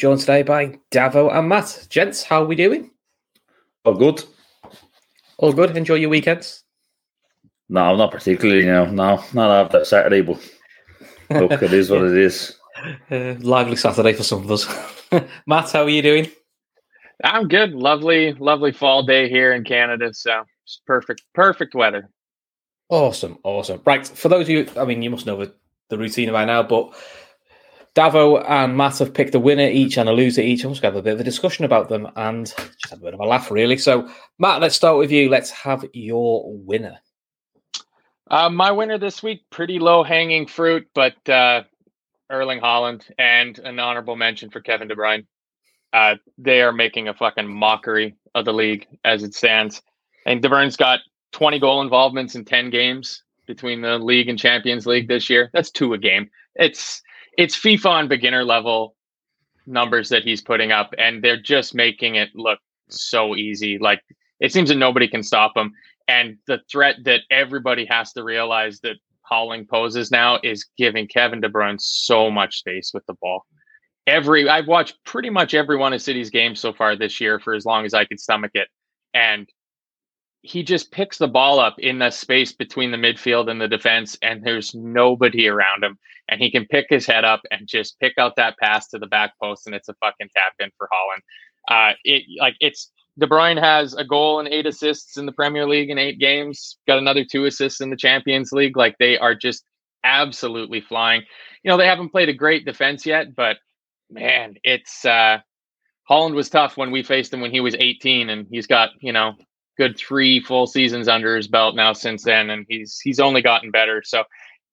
Joined today by Davo and Matt. Gents, how are we doing? All good. All good. Enjoy your weekends. No, not particularly. No, no, not after Saturday, but look, it is what it is. Uh, lively Saturday for some of us. Matt, how are you doing? I'm good. Lovely, lovely fall day here in Canada. So it's perfect, perfect weather. Awesome, awesome. Right, for those of you, I mean, you must know the, the routine by now, but Davo and Matt have picked a winner each and a loser each. I'm just going to have a bit of a discussion about them and just have a bit of a laugh, really. So, Matt, let's start with you. Let's have your winner. Uh, my winner this week, pretty low hanging fruit, but uh, Erling Haaland and an honorable mention for Kevin De Bruyne. Uh, they are making a fucking mockery of the league as it stands. And De Bruyne's got 20 goal involvements in 10 games between the league and Champions League this year. That's two a game. It's it's FIFA on beginner level numbers that he's putting up, and they're just making it look so easy. Like it seems that nobody can stop him. And the threat that everybody has to realize that Haaland poses now is giving Kevin De Bruyne so much space with the ball. Every I've watched pretty much every one of City's games so far this year for as long as I could stomach it. And he just picks the ball up in the space between the midfield and the defense, and there's nobody around him. And he can pick his head up and just pick out that pass to the back post, and it's a fucking tap in for Haaland. Uh, it like it's De Bruyne has a goal and eight assists in the Premier League in eight games. Got another two assists in the Champions League. Like they are just absolutely flying. You know they haven't played a great defense yet, but man, it's uh, Haaland was tough when we faced him when he was 18, and he's got you know good three full seasons under his belt now since then, and he's he's only gotten better. So,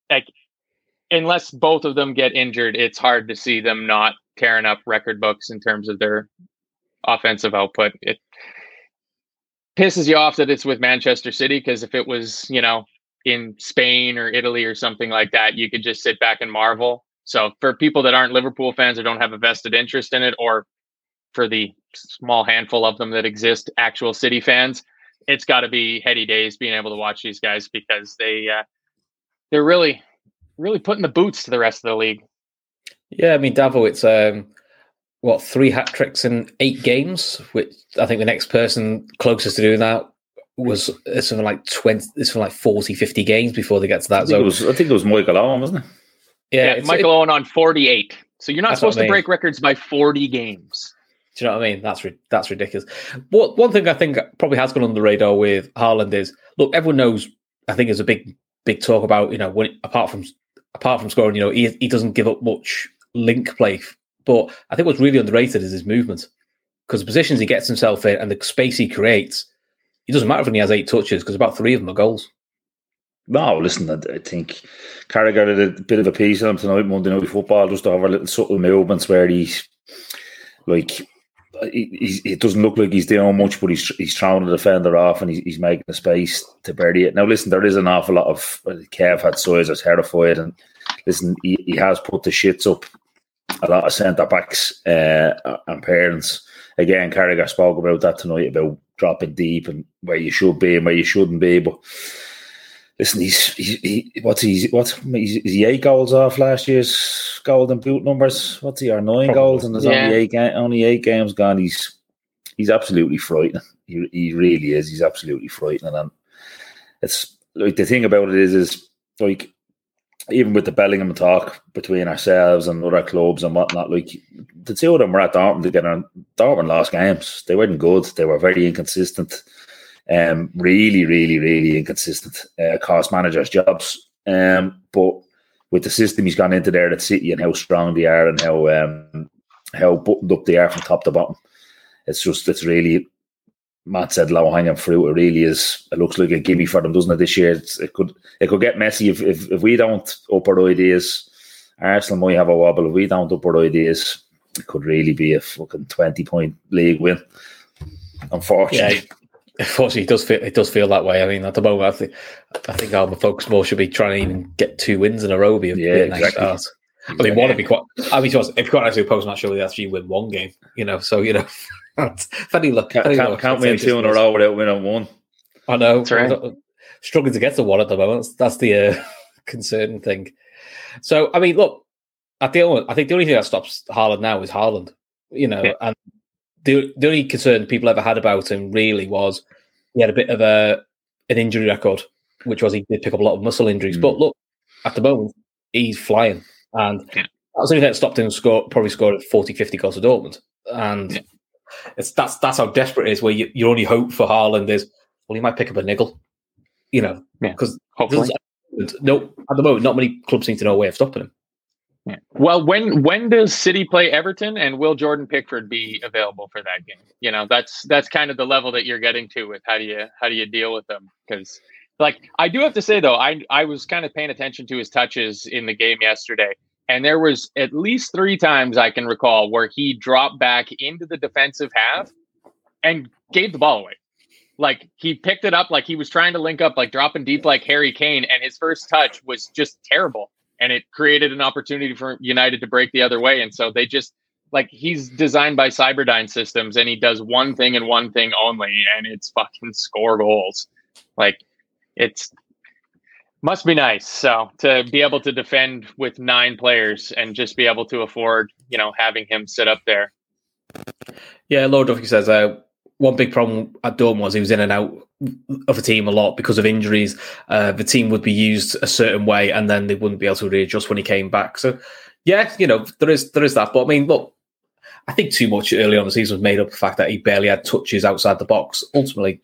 like, unless both of them get injured, it's hard to see them not tearing up record books in terms of their offensive output. It pisses you off that it's with Manchester City because if it was, you know, in Spain or Italy or something like that, you could just sit back and marvel. So for people that aren't Liverpool fans or don't have a vested interest in it, or for the small handful of them that exist, actual City fans, it's got to be heady days being able to watch these guys because they uh, they're really really putting the boots to the rest of the league. Yeah, I mean Davo, it's um, what three hat tricks in eight games, which I think the next person closest to doing that was it's something like 20 it's from like 40 50 games before they get to that I think, so, it, was, I think it was Michael Owen wasn't it yeah, yeah Michael it, Owen on 48 so you're not supposed I mean. to break records by 40 games do you know what I mean? That's that's ridiculous. One thing I think probably has gone on the radar with Haaland is look, everyone knows. I think there's a big big talk about you know when apart from apart from scoring, you know he he doesn't give up much link play. But I think what's really underrated is his movement because the positions he gets himself in and the space he creates. It doesn't matter if he has eight touches because about three of them are goals. No, listen, I think Carragher did a bit of a piece on him tonight, Monday Night Football, just to have a little subtle movements where he's like it doesn't look like he's doing much, but he's he's throwing the defender off and he's, he's making the space to bury it. Now, listen, there is an awful lot of Kev had size, are terrified, and listen, he, he has put the shits up a lot of centre backs uh, and parents. Again, Carragher spoke about that tonight about dropping deep and where you should be and where you shouldn't be, but listen, he's, he's he, what's he what's he's, he eight goals off last year's golden boot numbers? What's he? Or nine Probably. goals and there's yeah. only eight ga- only eight games gone. He's he's absolutely frightening. He, he really is. He's absolutely frightening, and it's like the thing about it is is like even with the Bellingham talk between ourselves and other clubs and whatnot, like the two of them were at Dortmund together. Dortmund lost games. They weren't good. They were very inconsistent. Um, really, really, really inconsistent uh, cost managers' jobs. Um, but with the system he's gone into there at City and how strong they are and how um, how buttoned up they are from top to bottom, it's just it's really Matt said low hanging fruit. It really is. It looks like a gimme for them, doesn't it? This year, it's, it could it could get messy if, if, if we don't up our ideas. Arsenal might have a wobble if we don't up our ideas. It could really be a fucking twenty point league win. Unfortunately. Yeah, unfortunately, it does feel it does feel that way. I mean, at the moment, I think I think our focus more should be trying to even get two wins in a row. Be a, Yeah, be a nice exactly. start. I mean, one would be quite. I mean, to us, if you can't actually post match, surely that's you win one game. You know, so you know, if any luck, Can't, any can't, luck, can't win two in a row without winning one. I know. Right. Struggling to get to one at the moment. That's, that's the uh, concerning thing. So, I mean, look, at the only, I think the only thing that stops Haaland now is Haaland. You know, Yeah. and the the only concern people ever had about him really was he had a bit of a an injury record, which was he did pick up a lot of muscle injuries. Mm. But look, at the moment, he's flying, and Yeah. that was the only thing that stopped him score probably scored 40, 50 goals for Dortmund, and. Yeah. It's that's that's how desperate it is. Where you, your only hope for Haaland is, well, he might pick up a niggle, you know, because Hopefully. no, at the moment, not many clubs seem to know a way of stopping him. Yeah. Well, when when does City play Everton, and will Jordan Pickford be available for that game? You know, that's that's kind of the level that you're getting to with how do you how do you deal with them? Because, like, I do have to say though, I I was kind of paying attention to his touches in the game yesterday, and there was at least three times I can recall where he dropped back into the defensive half and gave the ball away. Like he picked it up like he was trying to link up, like dropping deep like Harry Kane, and his first touch was just terrible and it created an opportunity for United to break the other way. And so they just like he's designed by Cyberdyne Systems, and he does one thing and one thing only, and it's fucking score goals. Like it's must be nice. So to be able to defend with nine players and just be able to afford, you know, having him sit up there. Yeah, Lord Duffy says uh, one big problem at Dortmund was he was in and out of the team a lot because of injuries. Uh, the team would be used a certain way, and then they wouldn't be able to readjust when he came back. So, yeah, you know, there is there is that. But I mean, look, I think too much early on in the season was made up of the fact that he barely had touches outside the box. Ultimately,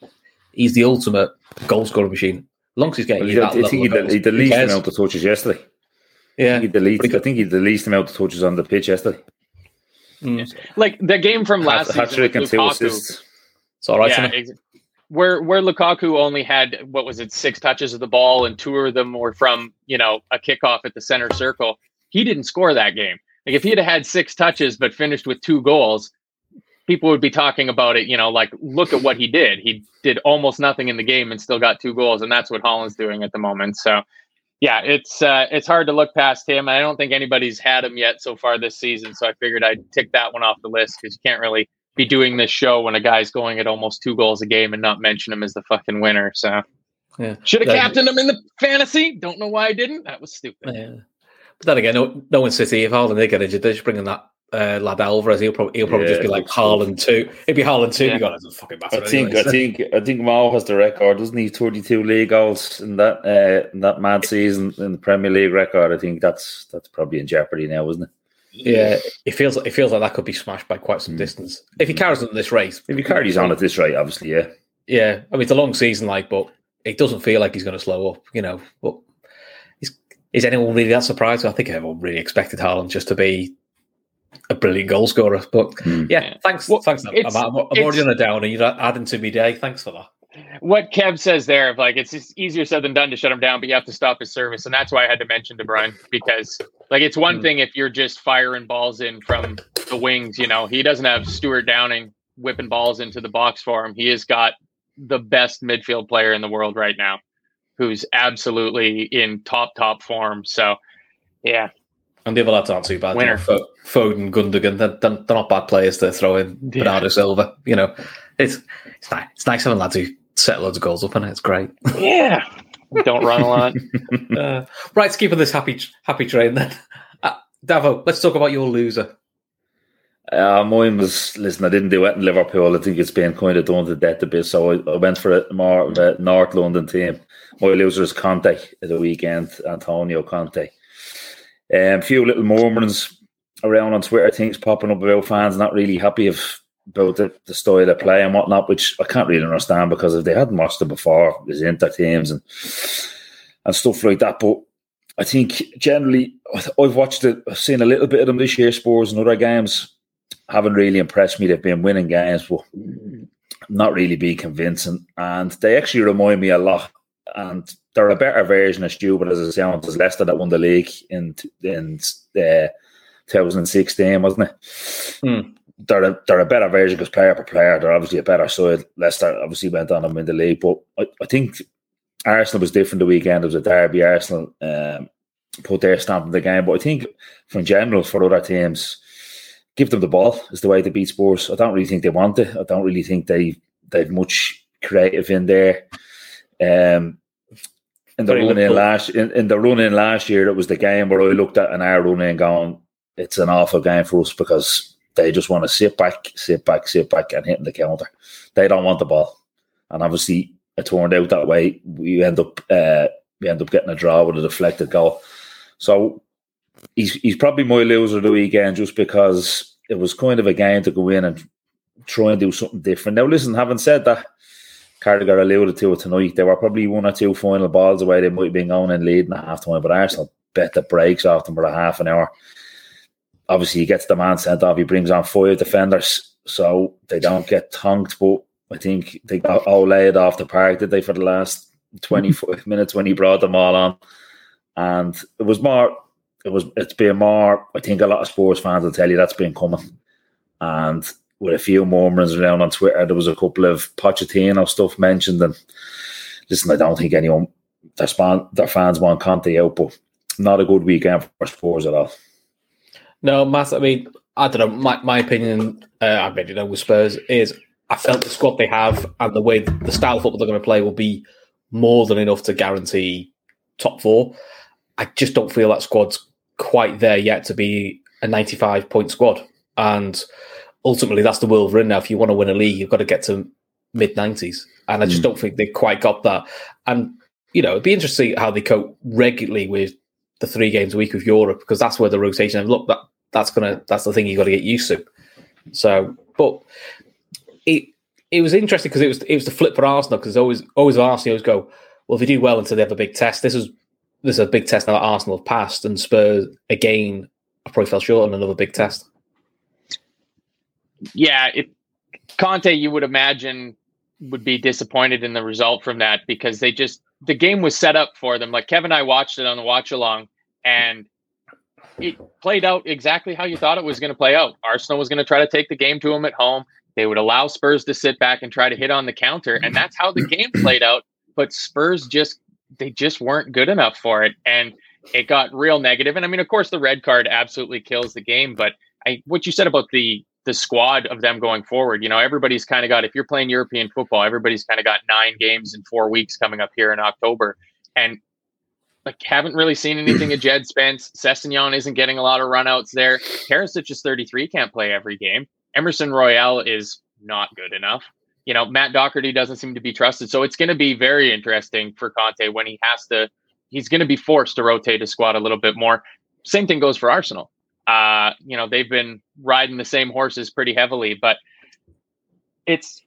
he's the ultimate goal scoring machine. As long as he's getting Well, you he, that I level think he, of goals, he the who least cares? amount of touches yesterday. Yeah, He the least, Pretty I think he the least amount of touches on the pitch yesterday. Mm. Like the game from last Hat season with trick and two Lukaku. It's all right. yeah, ex- where where Lukaku only had what was it six touches of the ball and two of them were from you know a kickoff at the center circle. He didn't score that game. Like if he had had six touches but finished with two goals, people would be talking about it. You know, like look at what he did. He did almost nothing in the game and still got two goals, and that's what Haaland's doing at the moment. So. Yeah, it's uh, it's hard to look past him. I don't think anybody's had him yet so far this season, so I figured I'd tick that one off the list because you can't really be doing this show when a guy's going at almost two goals a game and not mention him as the fucking winner. So Yeah. should have Like- captained him in the fantasy. Don't know why I didn't. That was stupid. Yeah. But then again, no, no one's City. If Haaland did get injured, they're just bringing that uh, lad Alvarez. He'll probably he'll probably Yeah, just be like looks good. Haaland two. It'd be Haaland two. Yeah. You got it doesn't fucking matter. I think anyway, I so- think I think Mo has the record, doesn't he? Thirty two league goals in that uh, in that mad season in the Premier League record. I think that's that's probably in jeopardy now, isn't it? Yeah, it feels it feels like that could be smashed by quite some Mm. distance if he carries on at this race. If he carries on at this rate, obviously, yeah. yeah. I mean, it's a long season, like, but it doesn't feel like he's going to slow up. You know, but is is anyone really that surprised? I think everyone really expected Haaland just to be a brilliant goal scorer. But Mm. yeah, Yeah. thanks, Well, thanks. I'm, I'm, I'm already on a downer. You're adding to me day. Thanks for that. What Kev says there of like it's just easier said than done to shut him down, but you have to stop his service, and that's why I had to mention De Bruyne because like it's one Mm. thing if you're just firing balls in from the wings. You know, he doesn't have Stuart Downing whipping balls into the box for him. He has got the best midfield player in the world right now, who's absolutely in top top form. So, yeah, And the other lads aren't too bad. Winner. You know, Foden, Gundogan, they're, they're they're not bad players to throw in. Yeah. Bernardo Silva, you know, it's it's nice. It's nice having lads who set loads of goals up, and it's great. yeah, don't run a lot. uh, right, to keep on this happy happy train then. Uh, Davo, let's talk about your loser. Uh, mine was listen. I didn't do it in Liverpool. I think it's been kind of done to death a bit. So I, I went for a more of a North London team. My loser is Conte at the weekend. Antonio Conte. Um, a few little murmurings around on Twitter, things popping up about fans not really happy of about the, the style of play and whatnot, which I can't really understand because if they hadn't watched it before, there's Inter teams and and stuff like that. But I think generally, I've watched it. I've seen a little bit of them this year, Spurs and other games haven't really impressed me. They've been winning games, but not really be convincing. And they actually remind me a lot. And they're a better version of Stupid as it sounds as Leicester that won the league in in uh, 2016, wasn't it? Mm. They're a, they're a better version because player per player, they're obviously a better side. Leicester obviously went on and win the league, but I, I think Arsenal was different the weekend. It was a derby. Arsenal um, put their stamp on the game, but I think from general for other teams, give them the ball is the way to beat Spurs. I don't really think they want it. I don't really think they they've much creative in there. Um, in the run in last in, in the run in last year, it was the game where I looked at an hour run in going, it's an awful game for us because they just want to sit back, sit back, sit back, and hit the counter. They don't want the ball, and obviously it turned out that way. We end up uh, we end up getting a draw with a deflected goal. So he's he's probably my loser of the weekend just because it was kind of a game to go in and try and do something different. Now, listen, having said that, Carragher alluded to it tonight. There were probably one or two final balls away. They might have been going and leading at half time, but Arsenal bet the brakes off them for a half an hour. Obviously, he gets the man sent off. He brings on five defenders, so they don't get tongued. But I think they got all laid off the park, did they, for the last 25 minutes when he brought them all on. And it was more it was it's been more. I think a lot of sports fans will tell you that's been coming, and with a few murmurings around on Twitter, there was a couple of Pochettino stuff mentioned. And listen, I don't think anyone their, span, their fans want Conte out, but not a good weekend for Spurs at all. No, Matt. I mean, I don't know. My, my opinion, uh, I really know with Spurs is I felt the squad they have and the way the style of football they're going to play will be more than enough to guarantee top four. I just don't feel that squad's quite there yet to be a 95 point squad. And ultimately, that's the world we're in now. If you want to win a league, you've got to get to mid 90s. And I just mm. don't think they quite got that. And, you know, it'd be interesting how they cope regularly with the three games a week of Europe because that's where the rotation. And look, that that's gonna that's the thing you got to get used to. So, but it it was interesting because it was it was the flip for Arsenal because always always Arsenal always go well if they do well until they have a big test. This is this is a big test now that Arsenal have passed, and Spurs again probably fell short on another big test. Yeah, it, Conte, you would imagine, would be disappointed in the result from that because they just the game was set up for them. Like Kevin and I watched it on the watch along, and it played out exactly how you thought it was going to play out. Arsenal was going to try to take the game to them at home. They would allow Spurs to sit back and try to hit on the counter, and that's how the game played out. But Spurs just they just weren't good enough for it, and it got real negative. And I mean, of course, the red card absolutely kills the game. But I, what you said about the the squad of them going forward, you know, everybody's kind of got. If you're playing European football, everybody's kind of got nine games in four weeks coming up here in October, and like haven't really seen anything of Jed Spence. Sessegnon isn't getting a lot of runouts there. Perisic is 33, can't play every game. Emerson Royal is not good enough you know, Matt Doherty doesn't seem to be trusted. So it's going to be very interesting for Conte when he has to, he's going to be forced to rotate his squad a little bit more. Same thing goes for Arsenal. Uh, you know, they've been riding the same horses pretty heavily, but it's,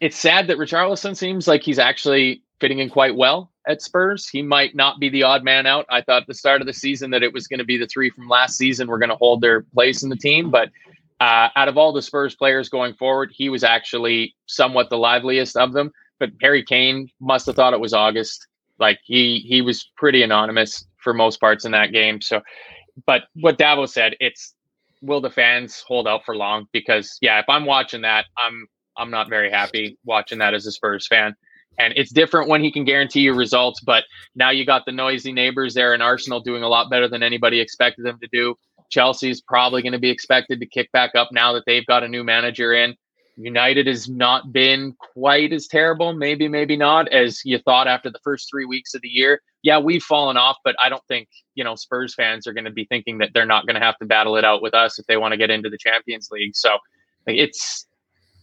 it's sad that Richarlison seems like he's actually fitting in quite well at Spurs. He might not be the odd man out. I thought at the start of the season that it was going to be the three from last season were going to hold their place in the team, but uh, out of all the Spurs players going forward, he was actually somewhat the liveliest of them. But Harry Kane must have thought it was August. Like he he was pretty anonymous for most parts in that game. So, but what Davo said, it's will the fans hold out for long? Because yeah, if I'm watching that, I'm I'm not very happy watching that as a Spurs fan. And it's different when he can guarantee you results, but now you got the noisy neighbors there in Arsenal doing a lot better than anybody expected them to do. Chelsea's probably going to be expected to kick back up now that they've got a new manager in. United has not been quite as terrible, maybe, maybe not, as you thought after the first three weeks of the year. Yeah, we've fallen off, but I don't think, you know, Spurs fans are going to be thinking that they're not going to have to battle it out with us if they want to get into the Champions League. So it's,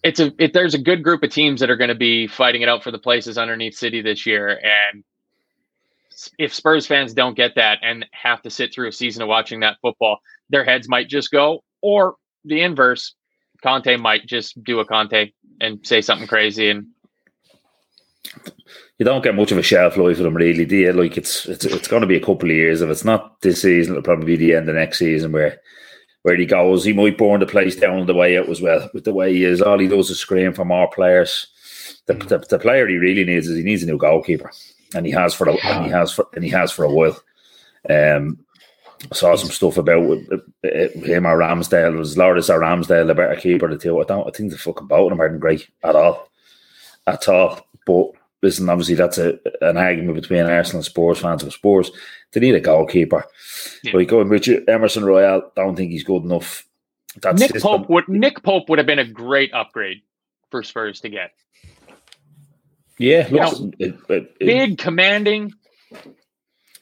it's a, it, there's a good group of teams that are going to be fighting it out for the places underneath City this year. And if Spurs fans don't get that and have to sit through a season of watching that football, their heads might just go, or the inverse, Conte might just do a Conte and say something crazy and you don't get much of a shelf life for them, really, do you? Like it's it's it's going to be a couple of years. If it's not this season, it'll probably be the end of next season where where he goes. He might burn the place down on the way out as well. With the way he is, all he does is scream for more players. The, the, the player he really needs is he needs a new goalkeeper, and he has for a, and he has for and he has for a while. Um, I saw some stuff about uh, him or Ramsdale. It was Lloris or Ramsdale, the better keeper the two. I don't. I think the fucking both of them aren't great at all, at all. But listen, obviously that's a, an argument between Arsenal and Spurs fans. Of Spurs, they need a goalkeeper. Yeah. Like going Richard Emerson Royal, don't think he's good enough. That's Nick Pope would Nick Pope would have been a great upgrade for Spurs to get. Yeah, looks, know, it, it, big, commanding.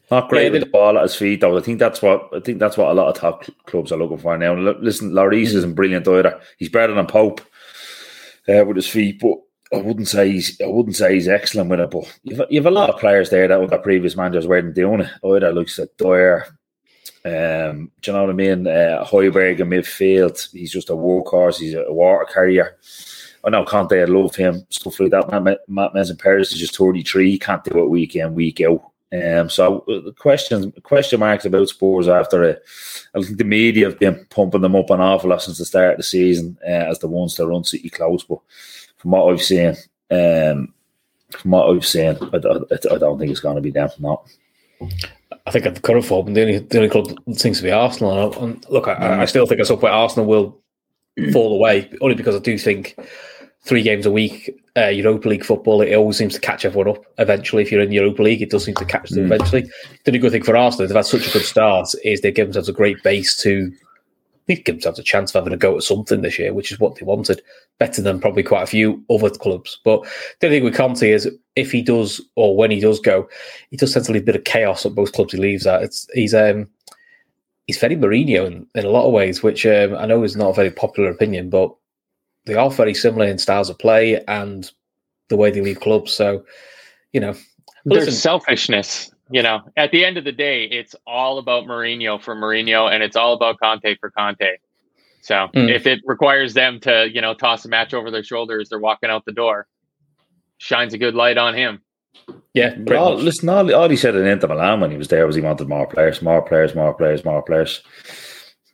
Not great yeah, with the ball at his feet, though. I think that's what I think that's what a lot of top clubs are looking for now. Listen, Lloris isn't brilliant either. He's better than Pope uh, with his feet, but I wouldn't say he's I wouldn't say he's excellent with it. But you've, you've a lot of players there that with the previous managers weren't doing it. Either looks at Dier, um, do you know what I mean? Uh, Højbjerg in midfield. He's just a workhorse. He's a water carrier. I know Conte, I love him, stuff like that. Matt, Matt Menz Paris is just 33. He can't do it week in, week out. Um, so uh, the questions, question marks about Spurs after it. I think the media have been pumping them up an awful lot since the start of the season uh, as the ones to run City close. But from what I've seen, um, from what I've seen, I, I, I don't think it's going to be them. No. I think at the current form, the only, the only club seems to be Arsenal. And look, I, I still think it's up where Arsenal will fall away, only because I do think three games a week uh, Europa League football, it always seems to catch everyone up eventually. If you're in Europa League, it does seem to catch them mm. eventually. The good thing for Arsenal, they've had such a good start, is they give themselves a great base to give themselves a chance of having a go at something this year, which is what they wanted. Better than probably quite a few other clubs. But the thing with Conte is if he does or when he does go, he does tend to leave a bit of chaos at both clubs he leaves at. It's he's um he's very Mourinho in, in a lot of ways, which um, I know is not a very popular opinion, but they are very similar in styles of play and the way they leave clubs. So, you know, there's selfishness. You know, at the end of the day, it's all about Mourinho for Mourinho, and it's all about Conte for Conte. So, mm. if it requires them to, you know, toss a match over their shoulder as they're walking out the door, shines a good light on him. Yeah, all, listen, all, all he said in Inter Milan when he was there was he wanted more players, more players, more players, more players.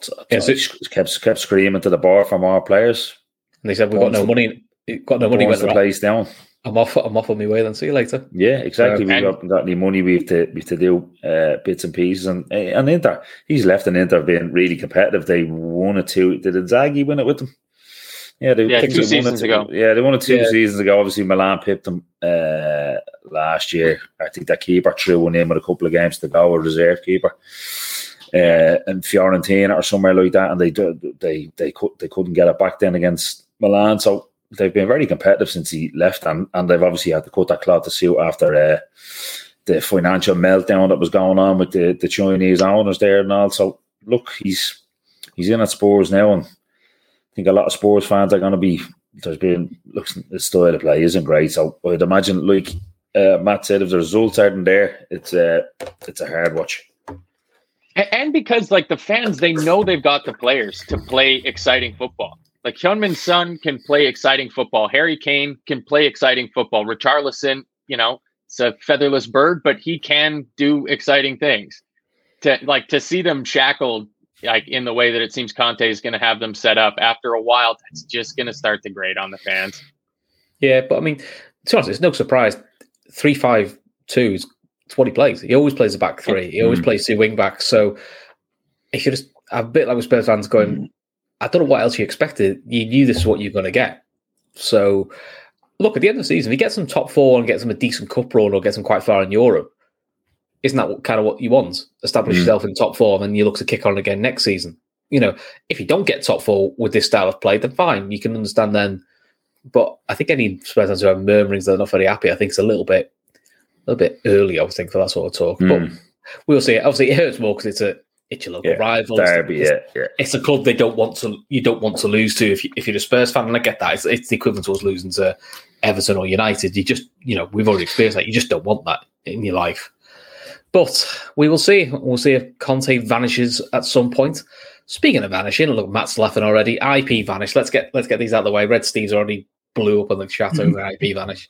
So, yeah, so kept kept screaming to the bar for more players. And they said, "We've got no money. Got no money." Went the place down. I'm off. I'm off on my way. Then see you later. Yeah, exactly. Um, we haven't got any money. We have to we have to do uh, bits and pieces. And and Inter, he's left an Inter being really competitive. They won it two. Did Inzaghi win it with them? Yeah, they, yeah, two seasons ago. Yeah, they won it two yeah. seasons ago. Obviously, Milan pipped them uh, last year. I think that keeper threw one in with a couple of games to go, a reserve keeper. Uh, and Fiorentina or somewhere like that, and they they they could they couldn't get it back then against Milan. So they've been very competitive since he left, and, and they've obviously had to cut that cloth to suit after uh, the financial meltdown that was going on with the, the Chinese owners there and all. So look, he's he's in at Spurs now, and I think a lot of Spurs fans are going to be. There's been looks the style of play isn't great, so I'd imagine like uh, Matt said, if the results aren't there, it's a uh, it's a hard watch. And because like the fans, they know they've got the players to play exciting football. Like Heung-min Son can play exciting football. Harry Kane can play exciting football. Richarlison, you know, it's a featherless bird, but he can do exciting things. To like to see them shackled like in the way that it seems Conte is going to have them set up after a while, it's just going to start to grate on the fans. Yeah, but I mean, to be honest, it's no surprise. Three five two is what he plays. He always plays a back three. He always mm. plays two wing backs. So if you just a bit like with Spurs fans going, mm. I don't know what else you expected. You knew this is what you're going to get. So, look, at the end of the season, if he gets some top four and get some a decent cup run or get him quite far in Europe, isn't that what, kind of what you want? Establish mm. yourself in top four, and then you look to kick on again next season. You know, if you don't get top four with this style of play, then fine, you can understand then. But I think any Spurs fans who are murmurings they're not very happy, I think it's a little bit, a little bit early. I would think for that sort of talk. Mm. But we'll see. Obviously, it hurts more because it's a it's your local yeah, rivals. Derby, it's, yeah, yeah. it's a club they don't want to. You don't want to lose to if you, if you're a Spurs fan, and I get that. It's, it's the equivalent to us losing to Everton or United. You just, you know, we've already experienced that. You just don't want that in your life. But we will see. We'll see if Conte vanishes at some point. Speaking of vanishing, look, Matt's laughing already. IP vanish. Let's get let's get these out of the way. Red Steve's already blew up on the chat over IP vanish.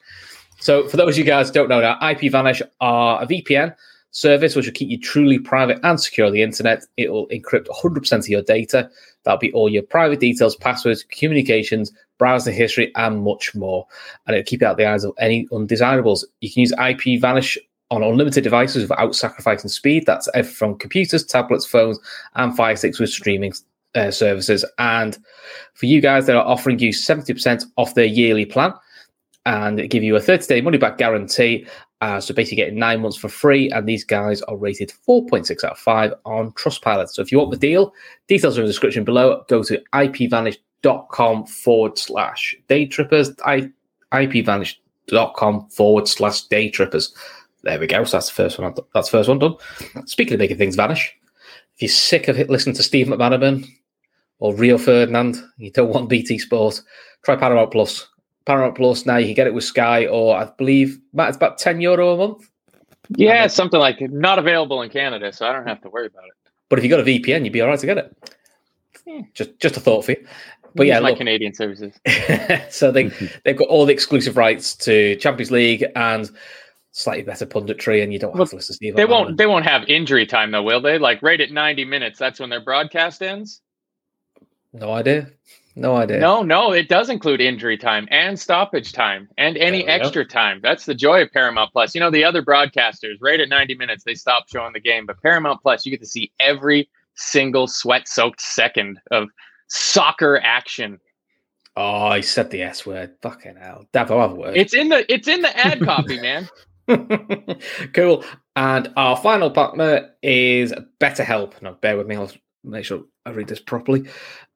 So for those of you guys don't know now, IP vanish are a VPN service, which will keep you truly private and secure on the internet. It will encrypt 100% of your data. That'll be all your private details, passwords, communications, browser history, and much more. And it'll keep out the eyes of any undesirables. You can use IP Vanish on unlimited devices without sacrificing speed. That's from computers, tablets, phones, and Fire Sticks with streaming uh, services. And for you guys, they're offering you 70% off their yearly plan and give you a 30 day money back guarantee. Uh, so basically, getting nine months for free. And these guys are rated 4.6 out of 5 on Trustpilot. So if you want the deal, details are in the description below. Go to ipvanish.com forward slash day trippers. I, ipvanish.com forward slash day trippers. There we go. So that's the first one. That's the first one done. Speaking of making things vanish, if you're sick of listening to Steve McManaman or Rio Ferdinand, you don't want BT Sport, try Paramount Plus. Paramount Plus now you can get it with Sky, or I believe Matt, it's about ten euro a month. Yeah, something like. Not available in Canada, so I don't have to worry about it. But if you got a VPN, you'd be all right to get it. Yeah. Just just a thought for you. But yeah, my look, Canadian services. so they they've got all the exclusive rights to Champions League and slightly better punditry, and you don't have well, to listen to Steve. They won't. They won't have injury time though, will they? Like right at ninety minutes, that's when their broadcast ends. No idea. No idea. No, no, it does include injury time and stoppage time and any extra go. time. That's the joy of Paramount Plus. You know, the other broadcasters, right at 90 minutes, they stop showing the game. But Paramount Plus, you get to see every single sweat soaked second of soccer action. Oh, I said the S word. Fucking hell. Have a word. It's in the it's in the ad copy, man. cool. And our final partner is BetterHelp. Now, bear with me. I'll make sure I read this properly.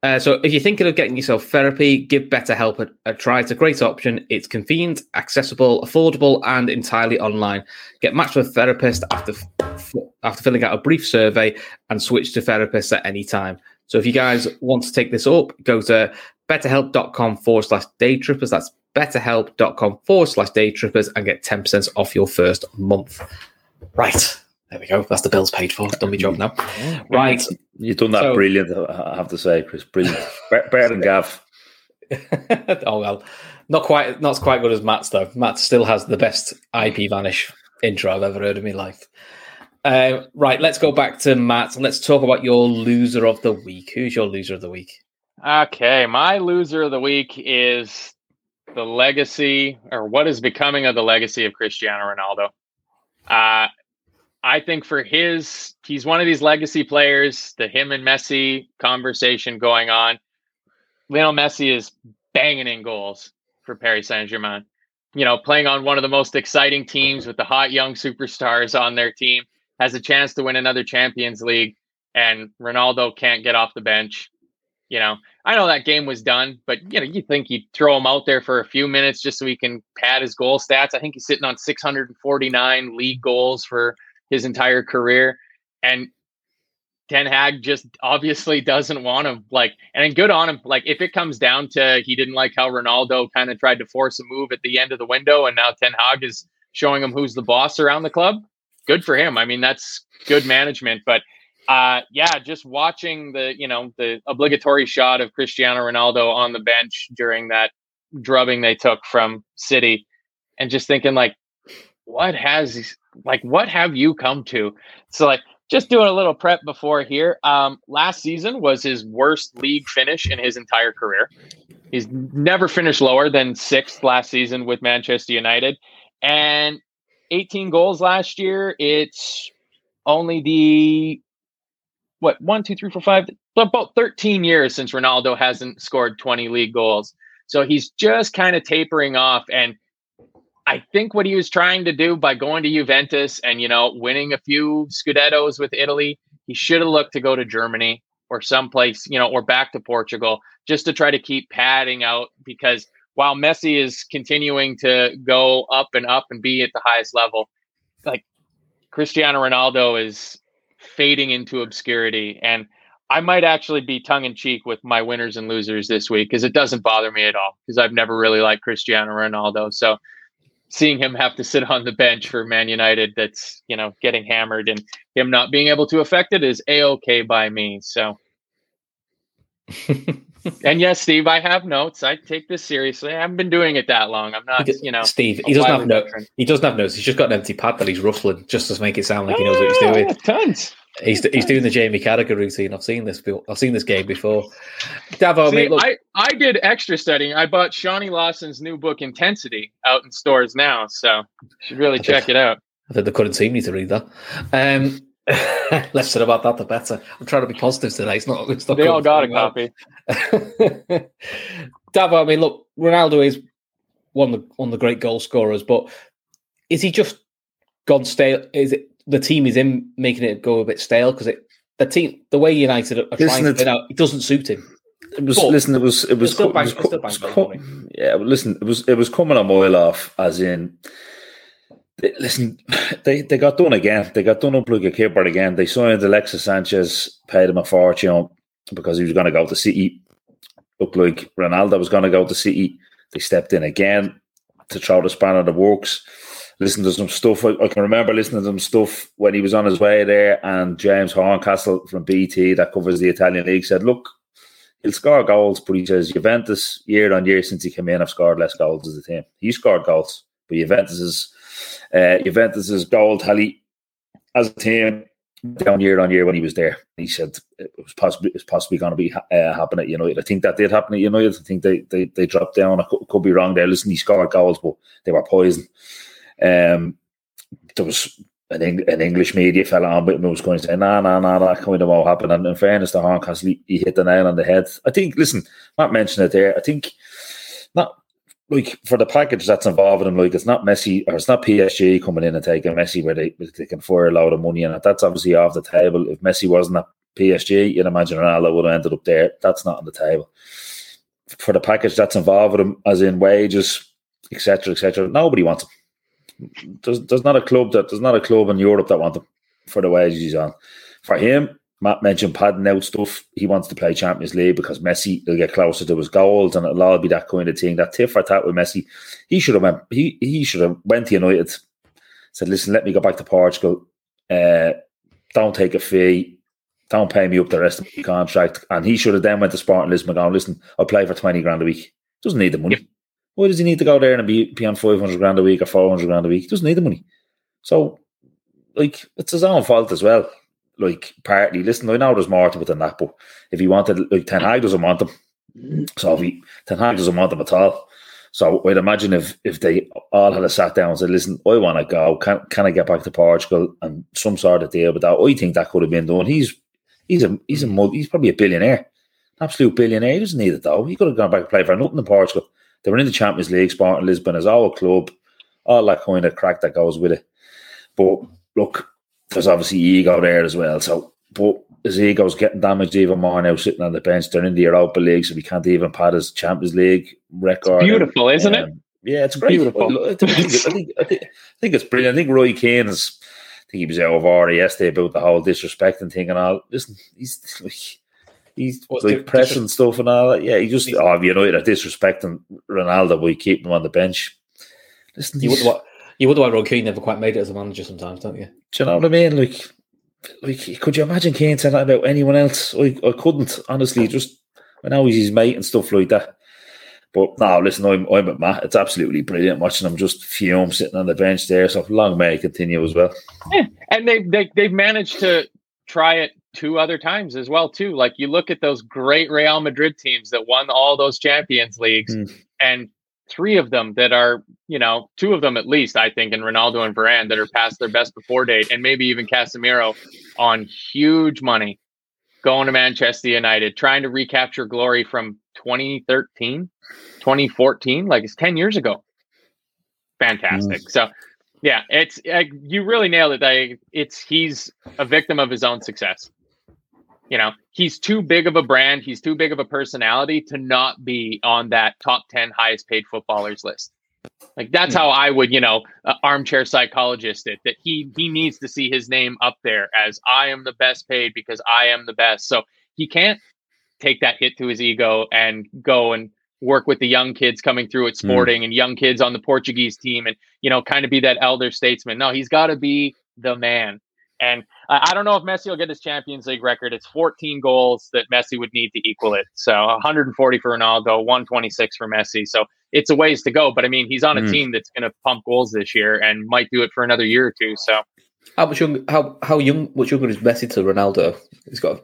Uh, so, if you're thinking of getting yourself therapy, give BetterHelp a, a try. It's a great option. It's convenient, accessible, affordable, and entirely online. Get matched with a therapist after after filling out a brief survey and switch to therapists at any time. So, if you guys want to take this up, go to betterhelp.com forward slash day trippers. That's betterhelp.com forward slash day trippers and get 10% off your first month. Right. There we go. That's the bills paid for. Done my job now. Right. You've done that so, brilliant, I have to say, Chris. Brilliant. Better than Gav. oh well. Not quite not quite good as Matt's though. Matt still has the best IP vanish intro I've ever heard in my life. Uh, right, let's go back to Matt and let's talk about your loser of the week. Who's your loser of the week? Okay, my loser of the week is the legacy or what is becoming of the legacy of Cristiano Ronaldo. Uh, I think for his, he's one of these legacy players, the him and Messi conversation going on. Lionel Messi is banging in goals for Paris Saint Germain. You know, playing on one of the most exciting teams with the hot young superstars on their team, has a chance to win another Champions League, and Ronaldo can't get off the bench. You know, I know that game was done, but you know, you think you'd throw him out there for a few minutes just so he can pad his goal stats. I think he's sitting on 649 league goals for his entire career. And Ten Hag just obviously doesn't want him. Like, and good on him. Like, if it comes down to he didn't like how Ronaldo kind of tried to force a move at the end of the window, and now Ten Hag is showing him who's the boss around the club. Good for him. I mean, that's good management. But uh, yeah, just watching the you know the obligatory shot of Cristiano Ronaldo on the bench during that drubbing they took from City, and just thinking like, what has like what have you come to? So like just doing a little prep before here. Um, last season was his worst league finish in his entire career. He's never finished lower than sixth last season with Manchester United, and 18 goals last year. It's only the what one, two, three, four, five, about 13 years since Ronaldo hasn't scored 20 league goals. So he's just kind of tapering off. And I think what he was trying to do by going to Juventus and, you know, winning a few Scudettos with Italy, he should have looked to go to Germany or someplace, you know, or back to Portugal just to try to keep padding out because while Messi is continuing to go up and up and be at the highest level, like Cristiano Ronaldo is fading into obscurity. And I might actually be tongue in cheek with my winners and losers this week because it doesn't bother me at all because I've never really liked Cristiano Ronaldo. So seeing him have to sit on the bench for Man United that's, you know, getting hammered and him not being able to affect it is a okay by me. So and yes, Steve, I have notes. I take this seriously. I haven't been doing it that long. I'm not, you know, Steve. He doesn't have notes. He doesn't have notes. He's just got an empty pad that he's ruffling just to make it sound like he knows what he's ah, doing. Tons. He's, he's doing the Jamie Carragher routine. I've seen this. I've seen this game before. Davo, See, mate, look. I, I did extra studying. I bought Shawnee Lawson's new book Intensity out in stores now, so you should really check it out. I think they couldn't see me to read that. Um, less said about that, the better. I'm trying to be positive today. It's not. It's not They all got a well. copy. Davo, I mean, look, Ronaldo is one of the one of the great goal scorers, but is he just gone stale? Is it the team is in making it go a bit stale because it the team the way United are Listen, trying to it's- win out, it doesn't suit him. It was But- listen. It was it was, still co- bang- was, it's still co- was co- yeah. But listen, it was it was coming a mile off. As in, they, listen, they they got done again. They got done up like a keeper again. They signed Alexis Sanchez, paid him a fortune because he was going to go to City. Looked like Ronaldo was going to go to City. They stepped in again to throw the spanner in the works. Listen to some stuff. I, I can remember listening to some stuff when he was on his way there, and James Horncastle from BT that covers the Italian league said, "Look, he'll score goals, but he says Juventus year on year since he came in have scored less goals as a team. He scored goals, but Juventus's uh, Juventus's goal tally as a team down year on year when he was there. He said it was possibly it was possibly going to be uh, happen at United. I think that did happen at United. I think they they, they dropped down. I could, could be wrong there. Listen, he scored goals, but they were poison. Um, there was an, an English media fella on with me was going to say, nah, nah, nah, that kind of won't happen. And in fairness to Horncastle, he, he hit the nail on the head. I think, listen, not mention it there. I think not like for the package that's involved in him, like it's not Messi or it's not PSG coming in and taking Messi where they, they can pour a lot of money it. That's obviously off the table. If Messi wasn't at PSG, you'd imagine Ronaldo would have ended up there. That's not on the table. For the package that's involved with him, as in wages, etc., etc., nobody wants him there's there's not a club that there's not a club in Europe that want him for the wages he's on. For him, Matt mentioned padding out stuff. He wants to play Champions League because Messi will get closer to his goals, and it'll all be that kind of thing. That tit for tat with Messi. He should have went. He he should have went to United. Said, listen, let me go back to Portugal. Uh, don't take a fee. Don't pay me up the rest of my contract. And he should have then went to Sporting Lisbon. Going, listen, I'll play for twenty grand a week. Doesn't need the money. Why does he need to go there and be, be on 500 grand a week or 400 grand a week? He doesn't need the money. So, like, it's his own fault as well. Like, partly, listen, I know there's more to it than that, but if he wanted, like, Ten Hag doesn't want him. So, if he, Ten Hag doesn't want him at all. So, I'd imagine if if they all had a sat down and said, listen, I want to go, can, can I get back to Portugal and some sort of deal with that? I think that could have been done. He's he's a he's a he's probably a billionaire, absolute billionaire. He doesn't need it though. He could have gone back and played for nothing in Portugal. They were in the Champions League, Sporting Lisbon is our club, all that kind of crack that goes with it. But look, there's obviously ego there as well. So, but his ego's getting damaged even more now, sitting on the bench. They're in the Europa League, so we can't even pad his Champions League record. Beautiful, isn't it? Um, Yeah, it's great. Beautiful. I think, I think, I think, I think it's brilliant. I think Roy Keane is. I think he was over already yesterday about the whole disrespecting thing and all. Listen, he's like, he's What's like the- pressing stuff and all that. Yeah, he just oh, you know, are disrespecting Ronaldo by keeping him on the bench. Listen, You he's- wonder why you wonder why Roy Keane never quite made it as a manager sometimes, don't you? do you know what I mean? Like, like, could you imagine Kane saying that about anyone else? I, I couldn't honestly. Just I know he's his mate and stuff like that. But no, listen, I'm I'm with Matt. It's absolutely brilliant watching him just fume sitting on the bench there. So long may it continue as well. Yeah, and they they they've managed to try it two other times as well too. Like you look at those great Real Madrid teams that won all those Champions Leagues, Mm. and three of them that are you know two of them at least I think, and Ronaldo and Varane that are past their best before date, and maybe even Casemiro on huge money going to Manchester United, trying to recapture glory from 2013, 2014, like it's 10 years ago. Fantastic. So, yeah, it's uh, you really nailed it. Like, it's he's a victim of his own success. You know, he's too big of a brand, he's too big of a personality to not be on that top 10 highest paid footballers list. Like that's how I would, you know, uh, armchair psychologist it that he he needs to see his name up there as I am the best paid because I am the best. So he can't take that hit to his ego and go and work with the young kids coming through at Sporting and young kids on the Portuguese team and you know kind of be that elder statesman. No, he's got to be the man. And I don't know if Messi will get his Champions League record. It's 14 goals that Messi would need to equal it. So 140 for Ronaldo, 126 for Messi. So it's a ways to go. But I mean, he's on a mm. team that's going to pump goals this year and might do it for another year or two. So how much young? How how young? Much younger is Messi to Ronaldo? He's got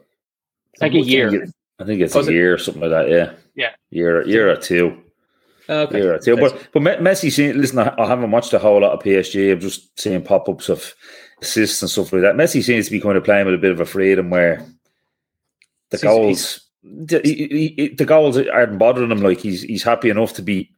like a year. I think it's oh, a year or something like that. Yeah, yeah, year year or two. Okay. Year or two. But but Messi, seen, listen, I haven't watched a whole lot of PSG. I'm just seeing pop ups of assists and stuff like that. Messi seems to be kind of playing with a bit of a freedom where the goals. The, he, he, the goals aren't bothering him. Like he's he's happy enough to be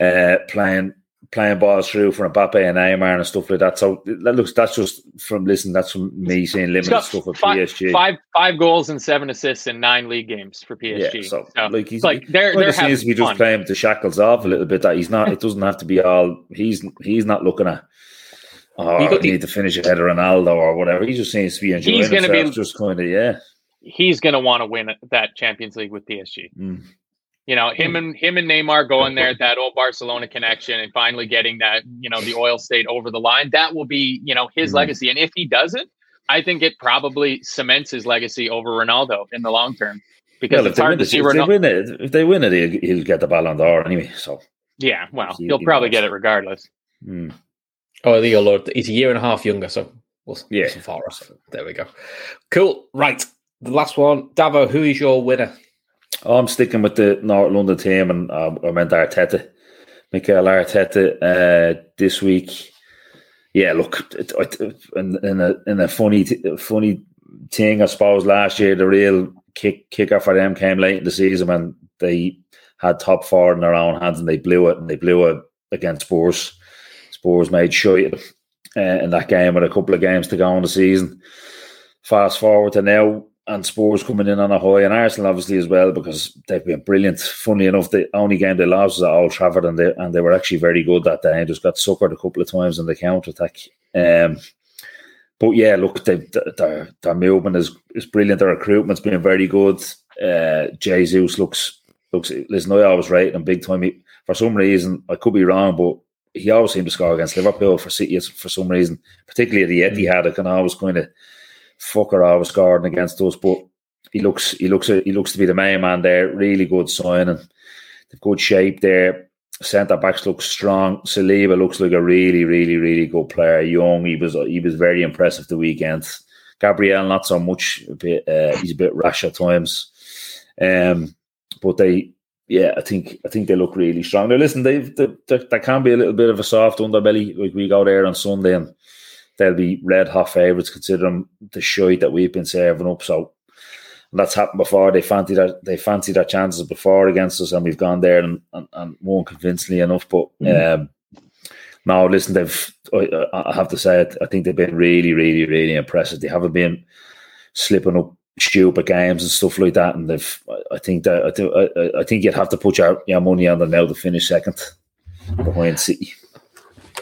uh, playing playing balls through for Mbappe and Neymar and stuff like that. So that looks that's just from listen, that's from me seeing limited stuff at five, PSG. Five five goals and seven assists in nine league games for PSG. Yeah, so, so like he's like they're they're seems to be just playing the shackles off a little bit. That he's not. It doesn't have to be all. He's he's not looking at. I need the, to finish ahead of Ronaldo or whatever. He just seems to be enjoying he's gonna himself. Be, just kind of yeah. He's going to want to win that Champions League with PSG. Mm. You know, him and him and Neymar going there, that old Barcelona connection, and finally getting that, you know, the oil state over the line. That will be, you know, his mm-hmm. legacy. And if he doesn't, I think it probably cements his legacy over Ronaldo in the long term. Because well, it's hard to see Ronaldo. If they win it, if they win it he'll, he'll get the Ballon d'Or anyway. So yeah, well, he, will probably get it regardless. Mm. Oh, the Lord, he's a year and a half younger, so we'll, yeah, far There we go. Cool. Right, the last one, Davo. Who is your winner? Oh, I'm sticking with the North London team, and uh, I meant Arteta, Mikel Arteta uh, this week. Yeah, look, it, it, in, in, a in a funny funny thing, I suppose last year the real kick kicker for them came late in the season when they had top four in their own hands and they blew it, and they blew it against Spurs. Spurs made sure uh, in that game with a couple of games to go in the season. Fast forward to now, and Spurs coming in on a high, and Arsenal obviously as well because they've been brilliant. Funny enough, the only game they lost was at Old Trafford, and they and they were actually very good that day. Just got suckered a couple of times in the counter attack. Um, but yeah, look, they, their their movement is is brilliant. Their recruitment's been very good. Uh, Jesus looks looks. Listen, I always rate him big time. He, for some reason, I could be wrong, but he always seemed to score against Liverpool for City for some reason, particularly at the Etihad. I can always kind of fucker always scoring against us, but he looks he looks he looks to be the main man there. Really good signing, the good shape there. Centre backs look strong. Saliba looks like a really, really, really good player. Young, he was he was very impressive the weekend. Gabriel not so much. A bit, uh, he's a bit rash at times. Um, but they, yeah, I think I think they look really strong. Now, listen, they, they, they, can be a little bit of a soft underbelly. Like we go there on Sunday and they'll be red hot favourites considering the shite that we've been serving up. So that's happened before. They fancy that they fancy their chances before against us, and we've gone there and, and, and won convincingly enough. But mm-hmm. um, no, listen, they've. I, I, have to say, it, I think they've been really, really, really impressive. They haven't been slipping up stupid games and stuff like that. And they've. I think that I, th- I, I think you'd have to put your, your money on them now to finish second behind City.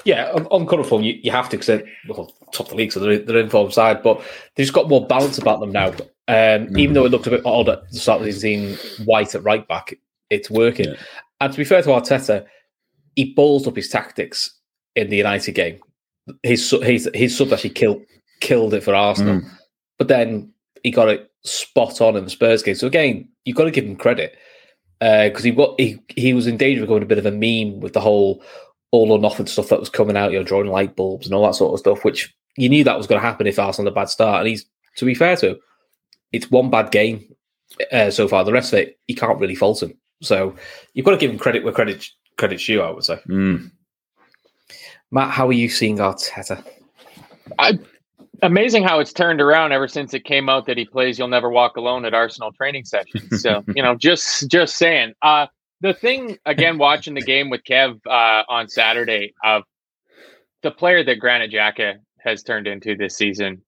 Yeah, on, on current form, you, you have to because well, top of the league, so they're, they're in form side, but they've just got more balance about them now. Um, mm Even though it looked a bit odd at the start of the season, White at right back, it's working. Yeah. And to be fair to Arteta, he balls up his tactics in the United game. His his his sub actually killed killed it for Arsenal, mm. but then he got it spot on in the Spurs game. So again, you've got to give him credit because uh, he got he he was in danger of going a bit of a meme with the whole all or nothing stuff that was coming out, you know, drawing light bulbs and all that sort of stuff, which you knew that was going to happen if Arsenal had a bad start. And he's, to be fair to him, it's one bad game uh, so far. The rest of it, you can't really fault him. So you've got to give him credit where credit credit's due, I would say. Mm. Matt, how are you seeing Arteta? I, amazing how it's turned around ever since it came out that he plays "You'll Never Walk Alone" at Arsenal training sessions. So you know, just just saying. Uh, the thing again, watching the game with Kev uh, on Saturday of the player that Granit Xhaka has turned into this season,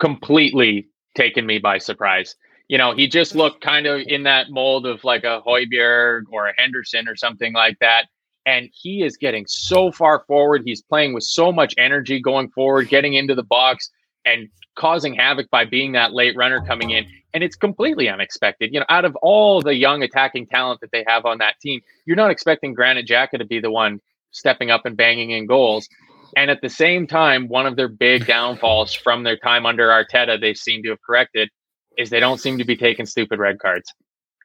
completely taken me by surprise. You know, he just looked kind of in that mold of like a Højbjerg or a Henderson or something like that. And he is getting so far forward. He's playing with so much energy going forward, getting into the box and causing havoc by being that late runner coming in. And it's completely unexpected. You know, out of all the young attacking talent that they have on that team, you're not expecting Granit Xhaka to be the one stepping up and banging in goals. And at the same time, one of their big downfalls from their time under Arteta, they seem to have corrected, is they don't seem to be taking stupid red cards.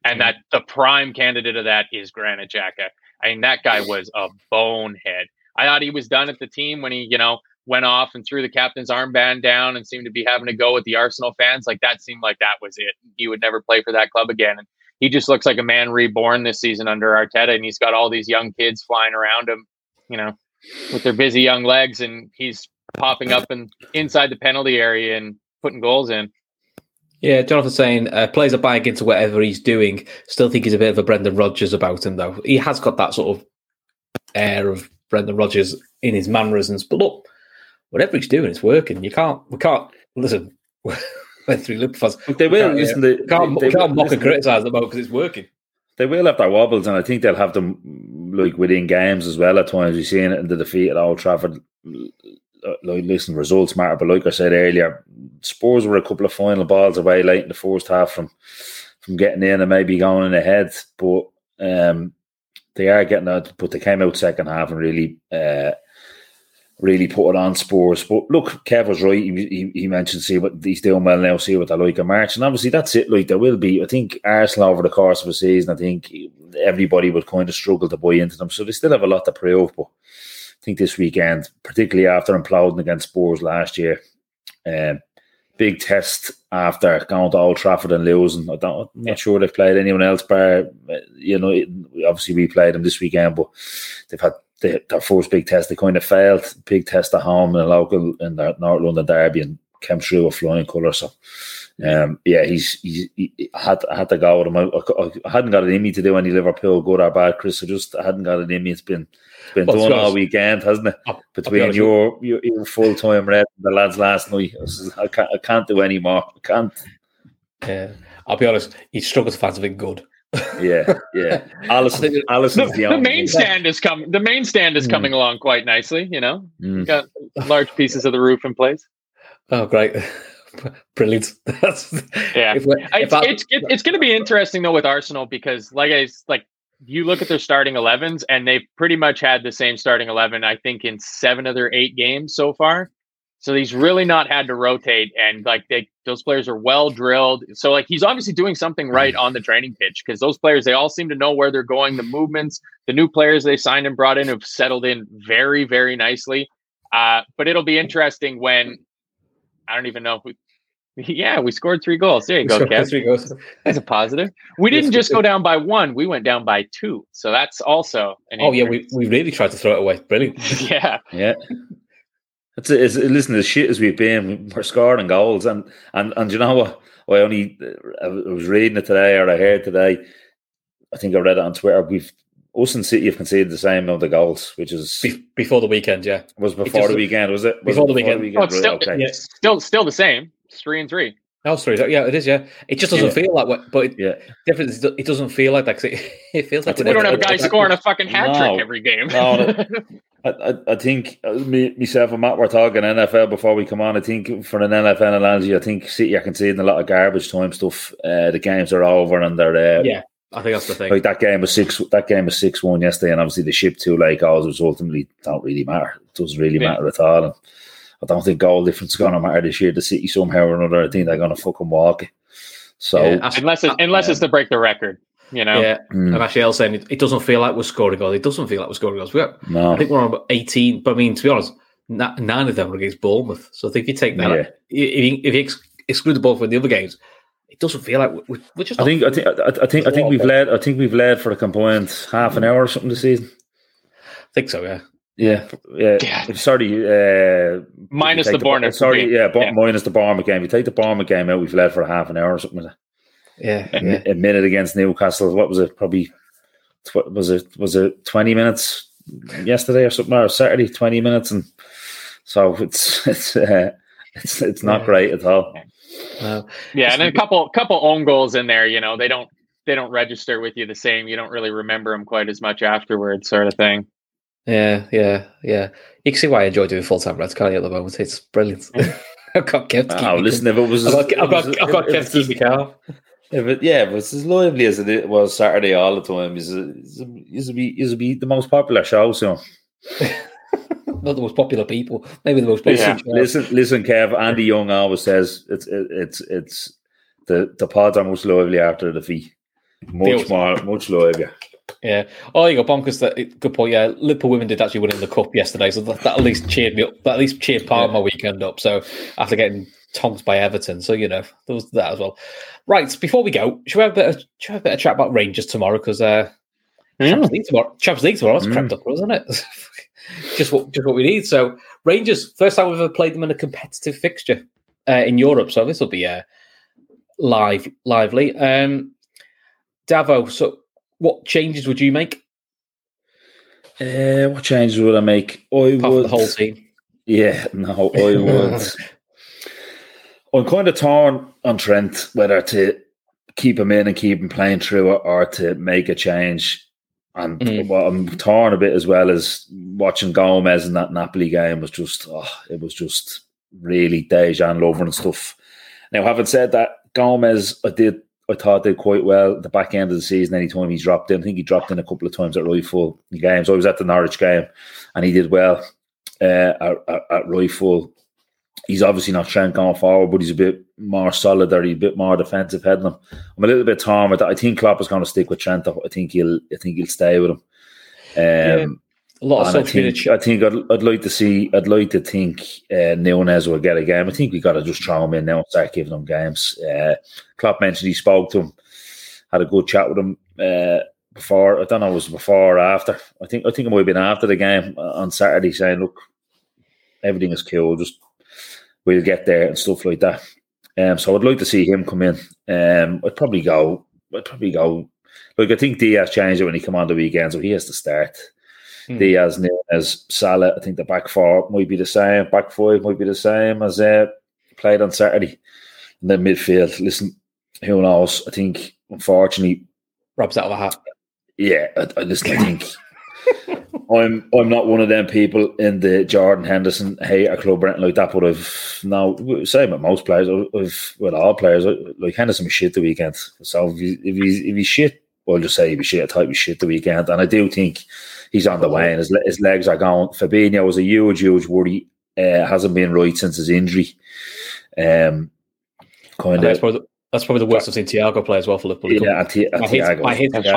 And mm-hmm. that the prime candidate of that is Granit Xhaka. I mean, that guy was a bonehead. I thought he was done at the team when he, you know, went off and threw the captain's armband down and seemed to be having to go with the Arsenal fans. Like that seemed like that was it. He would never play for that club again. And he just looks like a man reborn this season under Arteta. And he's got all these young kids flying around him, you know, with their busy young legs. And he's popping up and inside the penalty area and putting goals in. Yeah, Jonathan's saying uh, players are buying into whatever he's doing. Still think he's a bit of a Brendan Rodgers about him, though. He has got that sort of air of Brendan Rodgers in his mannerisms. But look, whatever he's doing, it's working. You can't, we can't listen. went through Liverpool. They will listen. They, can't, they, they can't mock and criticize them because it's working. They will have their wobbles, and I think they'll have them like within games as well. At times, we've seen it in the defeat at Old Trafford. Like, listen, results matter, but like I said earlier, Spurs were a couple of final balls away late in the first half from from getting in and maybe going in ahead, but um, they are getting out. But they came out second half and really. Uh, really put it on Spurs. But look, Kev was right. He, he, he, mentioned see what he's doing well now, see what they like in March. And obviously that's it. Like there will be, I think Arsenal over the course of a season, I think everybody would kind of struggle to buy into them. So they still have a lot to prove. But think this weekend, particularly after imploding against Spurs last year, um, big test after going to Old Trafford and losing. I don't, I'm not sure they've played anyone else, but you know, obviously we played them this weekend, but they've had the, their first big test. They kind of failed. Big test at home in a local in the North London derby and came through with flying colours. So, um, yeah, he's, he's he had had to go with him. I, I, I, hadn't got it in me to do any Liverpool good or bad, Chris. I just I hadn't got it in me. It's been it's been well, done all weekend, hasn't it? I'll, Between I'll your, your, your full time red and the lads last night, I, can't I can't do any more. I can't. Yeah, I'll be honest. He struggles to find something good yeah, yeah. Alisson, Alisson's the, the, the main stand is coming. The main stand is mm. coming along quite nicely. You know, mm. got large pieces of the roof in place. Oh, great! Brilliant. That's yeah. If, if I, it's it's, it's going to be interesting though with Arsenal because, like I like, you look at their starting 11s and they've pretty much had the same starting 11. I think in seven of their eight games so far. So he's really not had to rotate, and like they, those players are well drilled. So like he's obviously doing something right on the training pitch because those players they all seem to know where they're going. The movements, the new players they signed and brought in have settled in very very nicely. Uh, but it'll be interesting when I don't even know if we. Yeah, we scored three goals. There you go, Kev. Three goals. That's a positive. We didn't just go down by one; we went down by two. So that's also an. Oh yeah, we, we really tried to throw it away. Brilliant. yeah, yeah. It's, it's listen as shit as we've been, we're scoring goals, and and and you know what? I only I was reading it today, or I heard today. I think I read it on Twitter. We've us and City have conceded the same amount of goals, which is Be- before the weekend. Yeah, was before the weekend. Was it was before, it the, weekend. the weekend? Oh, still, okay. yeah. still, still the same. It's three and three. Oh, sorry. Yeah, it is. Yeah, it just doesn't yeah. feel like what, but it, yeah, different. It doesn't feel like that. It, it feels like we don't have a guy scoring a fucking hat trick every game. No, I, I, think uh, me, myself and Matt were talking NFL before we come on. I think for an NFL analogy, I think City are conceding a lot of garbage time stuff. Uh, the games are over and they're uh, yeah. I think that's the thing. Like that game was six. That game was six one yesterday, and obviously the ship two late goals was ultimately don't really matter. It doesn't really yeah. matter at all. And I don't think goal difference is going to matter this year. The City somehow or another, I think they're going to fucking walk it. So yeah, unless it's, unless it's to break the record. You know, yeah. Mm. And actually, I was saying it, it, doesn't feel like we're scoring goals. It doesn't feel like we're scoring goals. We no. I think we're on about eighteen. But I mean, to be honest, nine of them were against Bournemouth. So I think if you take that, yeah. if you, if you ex- exclude the ball from the other games, it doesn't feel like we're, we're just. I think, I think, I think, I think we've led. I think we've led for a combined half an hour or something this season. I think so. Yeah. Yeah, yeah. yeah. Sorry, uh, minus the, the Bournemouth. Sorry, game. yeah, yeah, minus the Bournemouth game. If you take the Bournemouth game out, we've led for a half an hour or something. Like yeah, a, yeah. a minute against Newcastle. What was it? Probably was it was it twenty minutes yesterday or something or Saturday? Twenty minutes, and so it's it's uh, it's it's not yeah. great at all. Uh, yeah, and a couple couple own goals in there. You know, they don't they don't register with you the same. You don't really remember them quite as much afterwards, sort of thing. Yeah, yeah, yeah. You can see why I enjoy doing full time Reds, can't you? At the moment, it's brilliant. I've got Kev. Oh, listen, if it was, I've got, I've got, I've got Kev to keep me calm. Yeah, but yeah, but it's as lively as it was Saturday all the time. Is it be is be the most popular show, so. not, the most popular people. Maybe the most popular. Listen, listen, listen, Kev. Andy Young always says it's it, it's it's the the pods are much lively after the defeat. Much more, much livelier. Yeah. Oh, you go bonkers. That good point. Yeah, Liverpool women did actually win in the cup yesterday, so that, that at least cheered me up. That at least cheered part of my weekend up. So after getting tonked by Everton, so you know there was that as well. Right. Before we go, should we have a bit of, should we have a bit of chat about Rangers tomorrow? Because uh, mm. Champions League tomorrow, Champions League tomorrow, it's mm. crept up, isn't it? just what just what we need. So Rangers, first time we've ever played them in a competitive fixture uh, in Europe. So this will be uh, live, lively. Um, Davo, so what changes would you make? Uh, what changes would I make? I Apart would the whole team. Yeah, no, I would. I'm kind of torn on Trent whether to keep him in and keep him playing through it or to make a change. And mm. well, I'm torn a bit as well as watching Gomez in that Napoli game was just, oh, it was just really Dejan Lovren and stuff. Now, having said that, Gomez, I did I thought did quite well at the back end of the season. Anytime he's dropped in, I think he dropped in a couple of times at Royful games. I was at the Norwich game, and he did well uh, at, at, at Royful. He's obviously not Trent going forward, but he's a bit more solid or he's a bit more defensive heading him. I'm a little bit torn with that. I think Klopp is going to stick with Trent. I think he'll I think he'll stay with him. Um, yeah a lot of I think, I think I'd, I'd like to see. I'd like to think uh, Nunez will get a game. I think we got to just throw him in now and start giving him games. Uh, Klopp mentioned he spoke to him, had a good chat with him uh, before. I don't know it was before or after. I think I think it might have been after the game on Saturday, saying, "Look, everything is cool. Just we'll get there and stuff like that." Um, so I'd like to see him come in. Um, I'd probably go. I'd probably go. Like I think Diaz changed it when he come on the weekend, so he has to start. Mm. Diaz, Nunez, Salah. I think the back four might be the same. Back five might be the same as uh, played on Saturday. And then midfield. Listen, who knows? I think unfortunately, Rob's out of a hat. Yeah, I, I listen. I think. I'm I'm not one of them people in the Jordan Henderson hater club or anything like that, but I've now same with most players, I've with all players, like Henderson was shit the weekend. So if, he, if he's if he's shit, I'll just say he was shit. I he was shit the weekend, and I do think he's on the way and his, his legs are gone. Fabinho was a huge, huge worry. Uh, hasn't been right since his injury. Um, kind of. That's probably, the, that's probably the worst I've seen Thiago play as well for Liverpool. Yeah, T- by Thiago. By his, by his,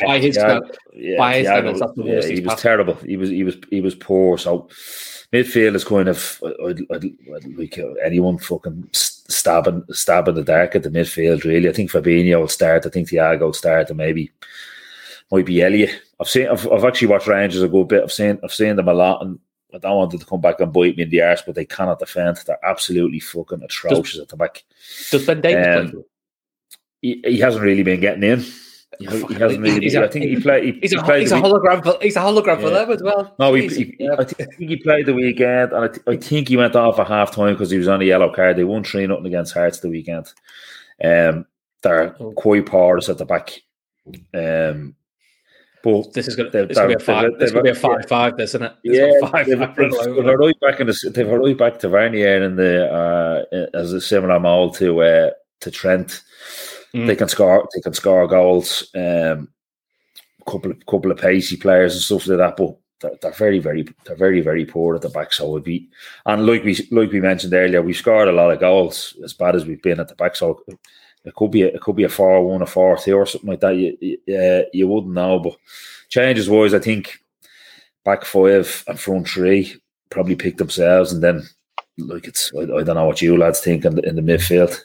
by his, by his standards, that's the worst. Yeah, he was passed. terrible. He was, he was, he was poor. So midfield is kind of I'd, I'd, I'd, like anyone fucking stabbing, stabbing the dark at the midfield. Really, I think Fabinho will start. I think Thiago will start, and maybe might be Elliott. I've seen. I've, I've actually watched Rangers a good bit. I've seen. I've seen them a lot, and I don't want them to come back and bite me in the arse, but they cannot defend. They're absolutely fucking atrocious does, at the back. Does Ben Davies um, he, he, hasn't really been getting in. He, he hasn't really. He's been, a, I think he played. He, he's, he a, played he's a hologram. For, he's a hologram yeah. for them as well. No, he, he, I think he played the weekend, and I, th- I think he went off at half time because he was on a yellow card. They won three nothing against Hearts the weekend. Um, they're oh. quite porous at the back. Um, but this is going to be a five. This going to be a five-five, isn't it? It's yeah, five, they've, five they've, they've right back in the they've right back to Tavernier in the uh, as a similar mold to uh, to Trent. Mm. They can score. They can score goals. Um, couple of couple of pacey players and stuff like that, but they're, they're, very, very, they're very, very poor at the back. So be, and like we like we mentioned earlier, we scored a lot of goals as bad as we've been at the back. So it could be a, it could be a four one, a four two, or something like that. You you, uh, you wouldn't know, but changes wise, I think back five and front three probably pick themselves, and then like it's I, I don't know what you lads think in the, in the midfield.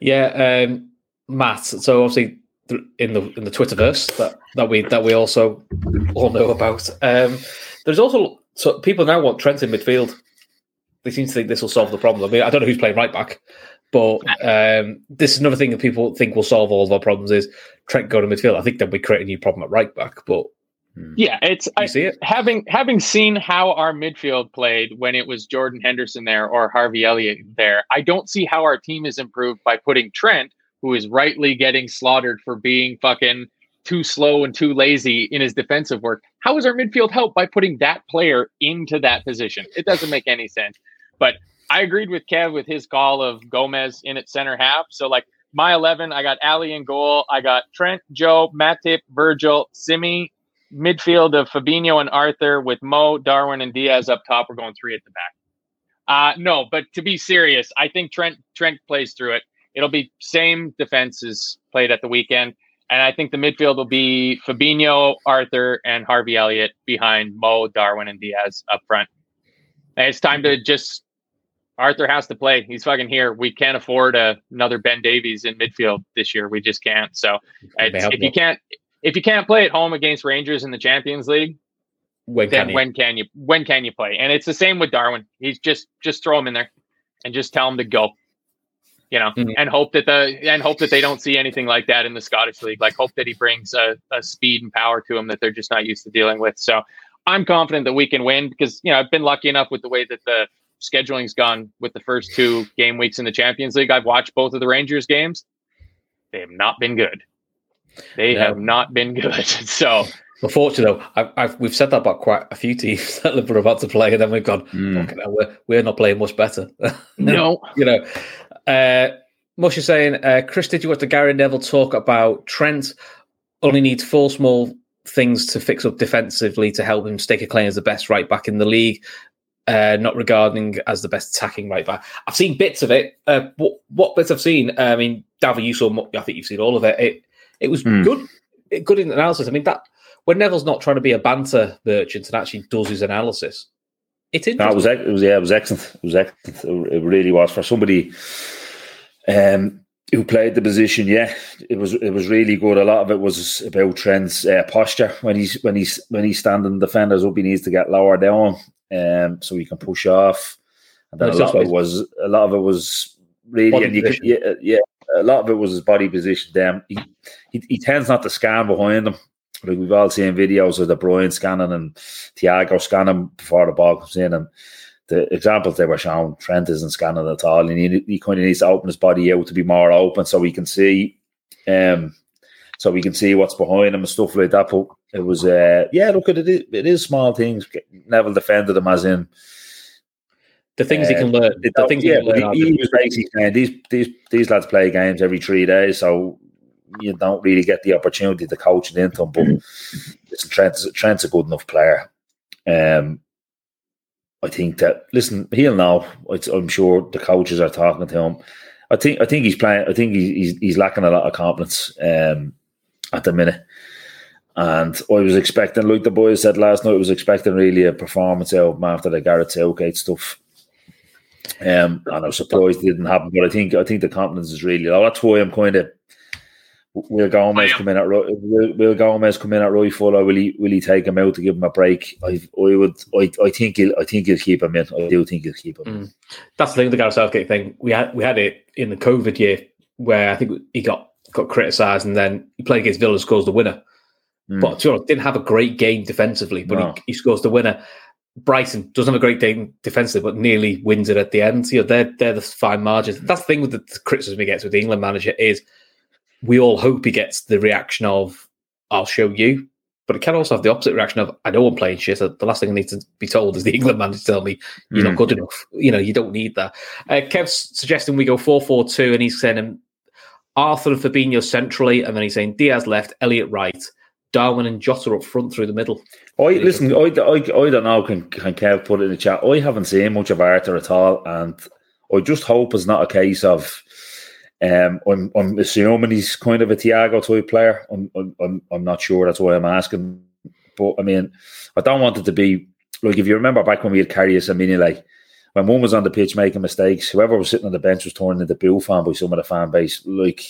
Yeah, um, Matt. So obviously in the in the Twitterverse that that we that we also all know about. Um, there's also so people now want Trent in midfield. They seem to think this will solve the problem. I mean, I don't know who's playing right back. But um, this is another thing that people think will solve all of our problems is Trent going to midfield. I think that we create a new problem at right back, but hmm. yeah, it's I, see it? having having seen how our midfield played when it was Jordan Henderson there or Harvey Elliott there. I don't see how our team is improved by putting Trent, who is rightly getting slaughtered for being fucking too slow and too lazy in his defensive work. How is our midfield helped by putting that player into that position? It doesn't make any sense. But I agreed with Kev with his call of Gomez in at center half. So like my eleven, I got Ali in goal. I got Trent, Joe, Matip, Virgil, Simi, midfield of Fabinho and Arthur with Mo, Darwin, and Diaz up top. We're going three at the back. Uh, no, but to be serious, I think Trent Trent plays through it. It'll be same defenses played at the weekend, and I think the midfield will be Fabinho, Arthur, and Harvey Elliott behind Mo, Darwin, and Diaz up front. And it's time to just Arthur has to play. He's fucking here. We can't afford a, another Ben Davies in midfield this year. We just can't. So if you can't if you can't play at home against Rangers in the Champions League, when then can when can you when can you play? And it's the same with Darwin. He's just just throw him in there and just tell him to go. You know, Mhm. and hope that the and hope that they don't see anything like that in the Scottish league. Like hope that he brings a, a speed and power to him that they're just not used to dealing with. So I'm confident that we can win because you know I've been lucky enough with the way that the scheduling's gone with the first two game weeks in the Champions League. I've watched both of the Rangers games. They have not been good. They No. have not been good. So Unfortunately, though, I've, I've, we've said that about quite a few teams that Liverpool are about to play, and then we've gone, Mm. "Fucking hell, we're, we're not playing much better. no, you know, uh, Mush is saying, uh, Chris, did you watch the Gary Neville talk about Trent only needs four small things to fix up defensively to help him stake a claim as the best right back in the league, uh, not regarding as the best attacking right back. I've seen bits of it. Uh, what, what bits I've seen? I mean, Davy, you saw. I think you've seen all of it. It it was Hmm. good. Good in analysis. I mean that when Neville's not trying to be a banter merchant and actually does his analysis, it's interesting. That was it was yeah, it was excellent. It was excellent. It really was for somebody um, who played the position. Yeah, it was it was really good. A lot of it was about Trent's uh, posture when he's when he's when he's standing defenders up. He needs to get lower down, um, so he can push off. And then a lot of it was a lot of it was really and you could, yeah yeah a lot of it was his body position. Then he, he he tends not to scan behind him. Like we've all seen videos of the Brian scanning and Thiago scanning before the ball comes in, and the examples they were showing, Trent isn't scanning at all, and he, he kind of needs to open his body out to be more open so he can see, um, so we can see what's behind him and stuff like that. But it was, uh, yeah, look at it, it is small things. Neville defended him as in the things he uh, can learn. it- The things yeah, he learn. he, he was basically saying these these these lads play games every three days, so you don't really get the opportunity to coach it into them. But listen, Trent's, Trent's a good enough player. Um, I think that listen, he'll know. It's, I'm sure the coaches are talking to him. I think I think he's playing. I think he's he's, he's lacking a lot of confidence um, at the minute. And I was expecting, like the boys said last night, I was expecting really a performance out after the Gareth Southgate stuff. Um, and I was surprised it didn't happen. But I think I think the confidence is really low. That's why I'm kind of. Will Gomez come in at will, will Gomez come in at right full or will he will he take him out to give him a break? I I would I, I think he'll I think he'll keep him in. I do think he'll keep him. in. That's the thing with the Gareth Southgate thing. We had we had it in the COVID year where I think he got got criticised and then he played against Villa and scores the winner. Mm. But to be honest, didn't have a great game defensively, but No. he, he scores the winner. Brighton doesn't have a great game defensively, but nearly wins it at the end. You know, they're they're the fine margins. That's the thing with the, the criticism he gets with the England manager is we all hope he gets the reaction of "I'll show you," but it can also have the opposite reaction of "I know I'm playing shit." So The last thing I need to be told is the England manager to tell me you're Mm. not good enough. You know, you don't need that. Uh, Kev's suggesting we go 4 4 2, and he's saying um, Arthur and Fabinho centrally, and then he's saying Diaz left, Elliot right, Darwin and Jota up front through the middle. I listen. I, I, I don't know. Can can Kev put it in the chat? I haven't seen much of Arthur at all, and I just hope it's not a case of. Um, I'm I'm assuming he's kind of a Thiago type player. I'm I'm I'm, I'm not sure. That's why I'm asking. But I mean, I don't want it to be like if you remember back when we had Karius and Mini, like when one was on the pitch making mistakes, whoever was sitting on the bench was turning into Bill fan by some of the fan base. Like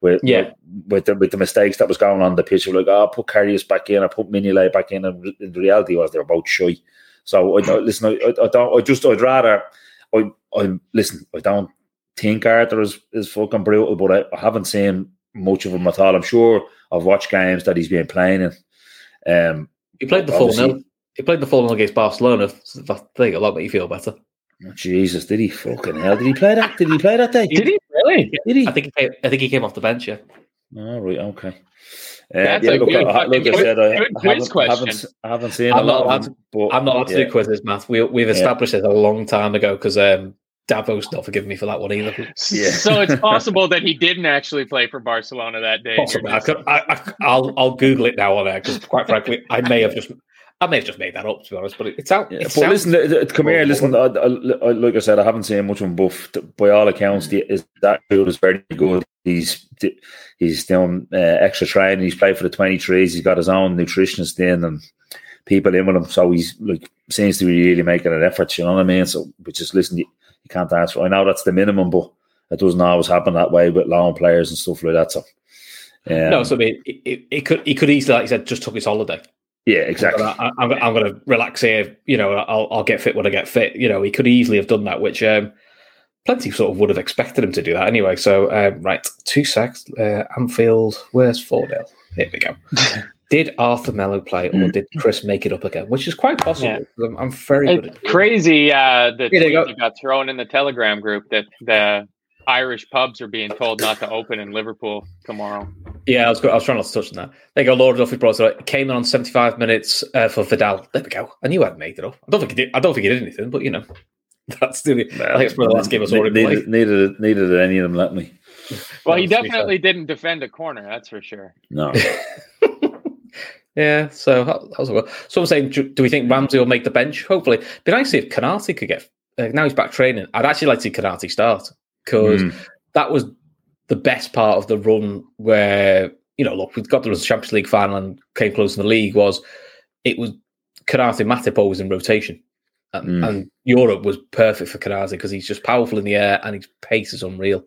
with Yeah. with the, with the mistakes that was going on the pitch, they were like, "Oh, put Karius back in, I put Mignolet back in," and in the reality was they're both shy. So I don't listen. I, I don't. I just. I'd rather. I. I listen. I don't think Arthur is, is fucking brutal, but I, I haven't seen much of him at all. I'm sure I've watched games that he's been playing in. Um, He played the 4 0. Obviously- He played the 4 0 against Barcelona. So I think that'll make you feel better. Oh, Jesus, did he fucking hell? Did he play that? Did he play that day? did he really? Did he? I think he came, I think he came off the bench, yeah. All right, okay. Uh, That's yeah, look, good I, like I fucking said, I, good I, haven't, haven't, I haven't seen I'm a lot not of him, but I'm not allowed to yeah. do quizzes, Matt. We, we've established this a long time ago because um, Davo's not forgiving me for that one either. Yeah. So it's possible that he didn't actually play for Barcelona that day. Possibly. I could, I, I, will I'll Google it now on there because, quite frankly, I may have just I may have just made that up to be honest, but it, it's out. Yeah, it but listen, come here. Listen, I, I, like I said, I haven't seen much of him, but by all accounts, the, is that dude is very good. He's he's doing uh, extra training. He's played for the twenty threes. He's got his own nutritionist in and people in with him. So he's like seems to be really making an effort. You know what I mean? So, which is listen, you, you can't ask for. I know that's the minimum, but it doesn't always happen that way with long players and stuff like that. So. Um, no, so I mean, it, it, it could he could easily, like you said, just took his holiday. Yeah, exactly. I'm, I'm, I'm going to relax here. You know, I'll, I'll get fit when I get fit. You know, he could easily have done that, which um, plenty sort of would have expected him to do that anyway. So, um, right, two sacks. Uh, Anfield, where's 4 0? Here we go. did Arthur Melo play or did Chris make it up again? Which is quite possible. Yeah. I'm, I'm, very it's good at Crazy uh, the tweet that got thrown in the Telegram group that the Irish pubs are being told not to open in Liverpool tomorrow. Yeah, I was, I was trying not to touch on that. There you go, Lord Duffy brought it. Came in on 75 minutes uh, for Vidal. There we go. I knew I'd made it up. I don't think he did. I don't think he did anything, but you know, that's the. Well, I think it's probably the last game I saw him play. Neither, neither, neither did any of them let me. Well, he definitely didn't defend a corner. That's for sure. No. yeah. So that was a So I'm saying, do, do we think Ramsay will make the bench? Hopefully, be nice see if Konate could get. Uh, now he's back training. I'd actually like to see Konate start because mm. that was the best part of the run where you know look we got the Champions League final and came close in the league was it was Konate Matip always in rotation. And, mm. and Europe was perfect for Konate because he's just powerful in the air and his pace is unreal.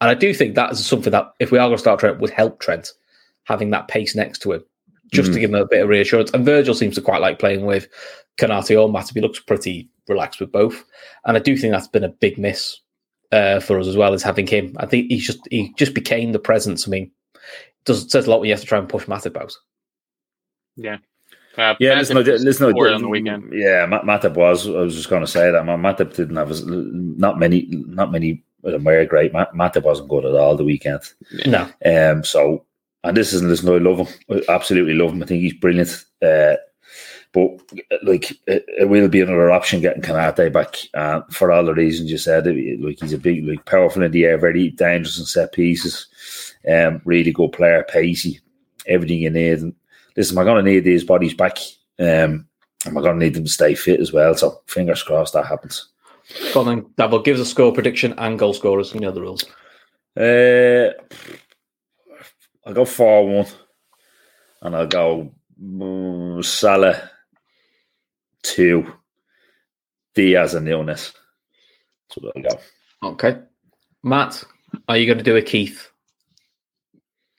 And I do think that is something that if we are going to start Trent would help Trent having that pace next to him just mm. to give him a bit of reassurance. And Virgil seems to quite like playing with Konate or Matip. He looks pretty relaxed with both. And I do think that's been a big miss uh, for us as well as having him. I think he just he just became the presence. I mean, does says a lot when you have to try and push Matip out. Yeah. Uh, yeah, listen, listen, listen on the weekend. Yeah, Matip was. I was just going to say that. Man, Matip didn't have as not many, not many of them were great. Matip wasn't good at all the weekend. No. Um. So, and this isn't. Listen, I love him. I absolutely love him. I think he's brilliant. Uh, but like it, it, will be another option getting Konate back uh, for all the reasons you said. Like he's a big, like powerful in the air, very dangerous in set pieces. Um, really good player, pacey, everything you need. And listen, I'm going to need these bodies back. Um, and we're going to need them to stay fit as well. So fingers crossed that happens. Go on then, Davil, give us a score prediction and goal scorers. You know the rules. Uh, I'll go 4 1. And I'll go um, Salah two, Diaz and Illness. So there we go. Okay. Matt, are you going to do a Keith?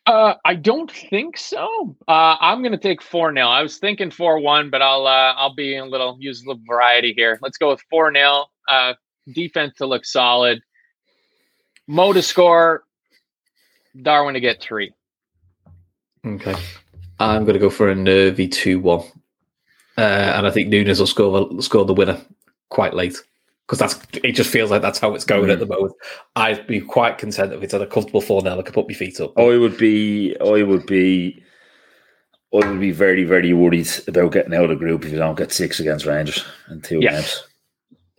Uh, I don't think so. Uh, I'm going to take four 0 I was thinking four one, but I'll uh, I'll be in a little use a little variety here. Let's go with four 0 uh, Defense to look solid. Mo to score. Darwin to get three. Okay, I'm going to go for a nervy two one uh, and I think Nunez will score the, score the winner quite late because that's it. Just feels like that's how it's going mm. at the moment. I'd be quite content if it's at a comfortable four now. I could put my feet up. I would be. I would be. I would be very, very worried about getting out of the group if you don't get six against Rangers in two yeah. games.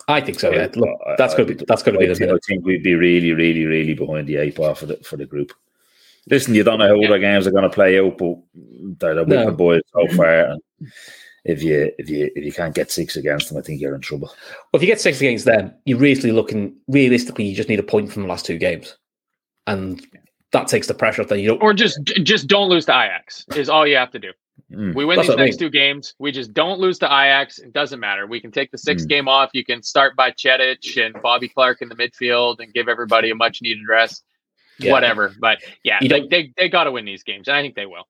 I think so. Yeah, Look, that's going to be that's going to be the. I think we'd be really, really, really behind the eight ball for the for the group. Listen, you don't know how yeah. other games are going to play out, but they're the no. boys so far. And if you if you if you can't get six against them, I think you're in trouble. Well, if you get six against them, you're really looking realistically. You just need a point from the last two games, and that takes the pressure off. That you don't, or just just don't lose to Ajax is all you have to do. Mm. We win That's these next I mean. two games. We just don't lose to Ajax. It doesn't matter. We can take the sixth mm. game off. You can start by Bajcetic and Bobby Clark in the midfield and give everybody a much needed rest. Yeah. Whatever. But yeah, you they, they, they got to win these games, and I think they will.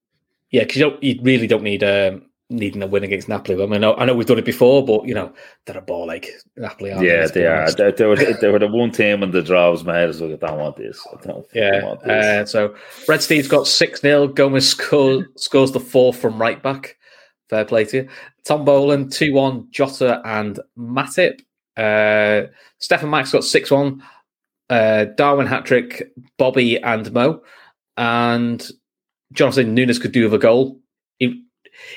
Yeah, because you, you really don't need um, needing a win against Napoli. I mean, I know, we've done it before, but you know they're a ball like Napoli. yeah, they are. They, they, were, they were the one team in the draw was my head. So I don't want this. I don't, yeah. Want this. Uh, so Red Steve's got six 0 Gomez scores, scores the fourth from right back. Fair play to you. Tom Boland two one. Jota and Matip. Uh, Stefan Max got six one. Uh, Darwin hat trick. Bobby and Mo. And Jonathan Nunez could do with a goal.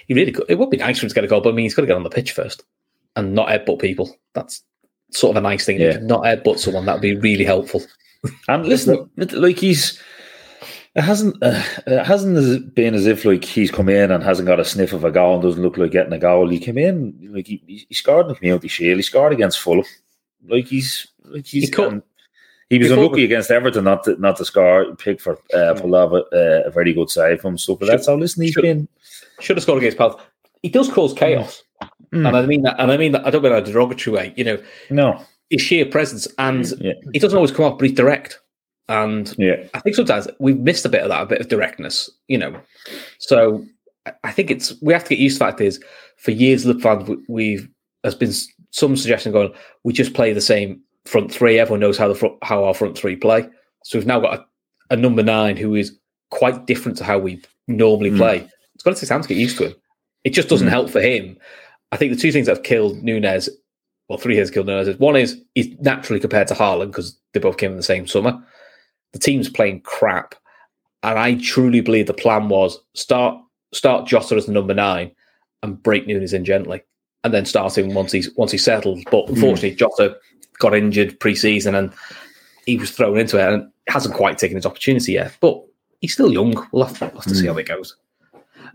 He, really could. It would be nice for him to get a goal, but I mean, he's got to get on the pitch first and not headbutt people. That's sort of a nice thing. Yeah. Not headbutt someone. That would be really helpful. And listen, like he's it hasn't uh, it hasn't been as if like he's come in and hasn't got a sniff of a goal and doesn't look like getting a goal. He came in like he, he scored in the community shield. He scored against Fulham. Like he's like he's He cut- he was unlucky against Everton not to, not to score. Pickford uh, pulled off a, a very good save from stuff. But that's how listen. He's Should- been Should have scored against Palace. He does cause chaos, Mm. and I mean that. And I mean that. I don't mean that a derogatory way. You know, no, his sheer presence, and yeah, he doesn't always come off, but he's direct. And yeah, I think sometimes we've missed a bit of that, a bit of directness, you know. So I- think it's we have to get used to the fact is for years, the fans we- we've there's been some suggestion going we just play the same front three. Everyone knows how the front, how our front three play. So we've now got a, a number nine who is quite different to how we normally Mm. play. It's going to take time to get used to him. It just doesn't Mm. help for him. I think the two things that have killed Nunez, well, three has killed Nunez. Is one is he's naturally compared to Haaland because they both came in the same summer. The team's playing crap, and I truly believe the plan was start start Jota as the number nine and break Nunez in gently, and then start him once he's once he's settled. But unfortunately, Jota got injured pre-season and he was thrown into it and hasn't quite taken his opportunity yet. But he's still young. We'll have, we'll have to see how it goes.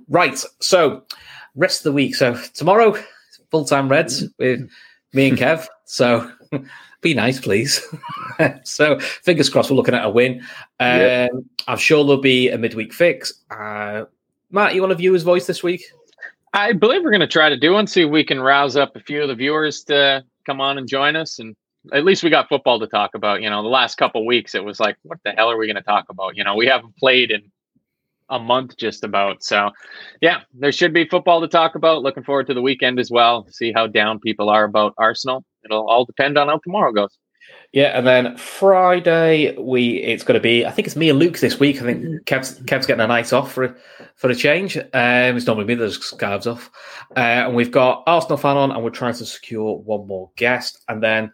Right. So rest of the week. So tomorrow, full time Reds with me and Kev. So be nice, please. so fingers crossed, we're looking at a win. Um, Yeah. I'm sure there'll be a midweek fix. Uh, Matt, you want to view his voice this week? I believe we're going to try to do one, see if we can rouse up a few of the viewers to come on and join us. And at least we got football to talk about. You know, the last couple weeks, it was like, what the hell are we going to talk about? You know, we haven't played in a month just about. So, yeah, there should be football to talk about. Looking forward to the weekend as well. See how down people are about Arsenal. It'll all depend on how tomorrow goes. Yeah, and then Friday we it's going to be. I think it's me and Luke this week. I think Kev's, Kev's getting a night off for for a change. Um, it's normally me that scarves off, uh, and we've got Arsenal fan on, and we're trying to secure one more guest, and then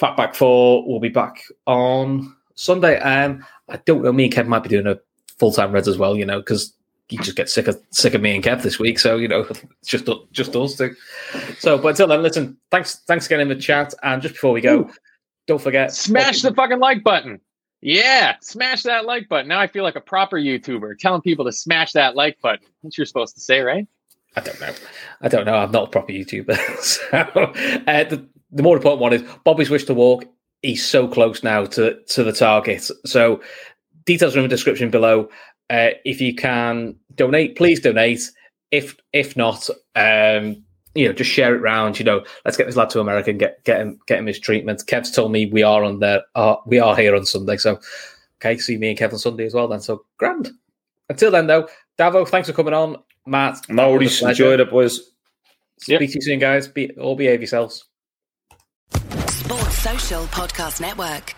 Fatback Four will be back on Sunday. Um, I don't know. Me and Kev might be doing a full time Reds as well. You know, because you just get sick of sick of me and Kev this week. So you know, it's just just us two. So, but until then, listen. Thanks, thanks again in the chat. And just before we go, don't forget Smash the fucking like button. Yeah, smash that like button. Now I feel like a proper YouTuber telling people to smash that like button. What you're supposed to say, right? I don't know. I don't know. I'm not a proper YouTuber. so uh, the, the more important one is Bobby's wish to walk. He's so close now to to the target. So details are in the description below. Uh, if you can donate, please donate. If if not, um, you know, just share it round. You know, let's get this lad to America and get get him get him his treatment. Kev's told me we are on there. Uh, we are here on Sunday. So okay, see me and Kev on Sunday as well. Then so grand. Until then, though, Davo, thanks for coming on. Matt, no it was a worries. Enjoyed it, boys. Yep. Speak to you soon, guys. Be all behave yourselves. Sports Social Podcast Network.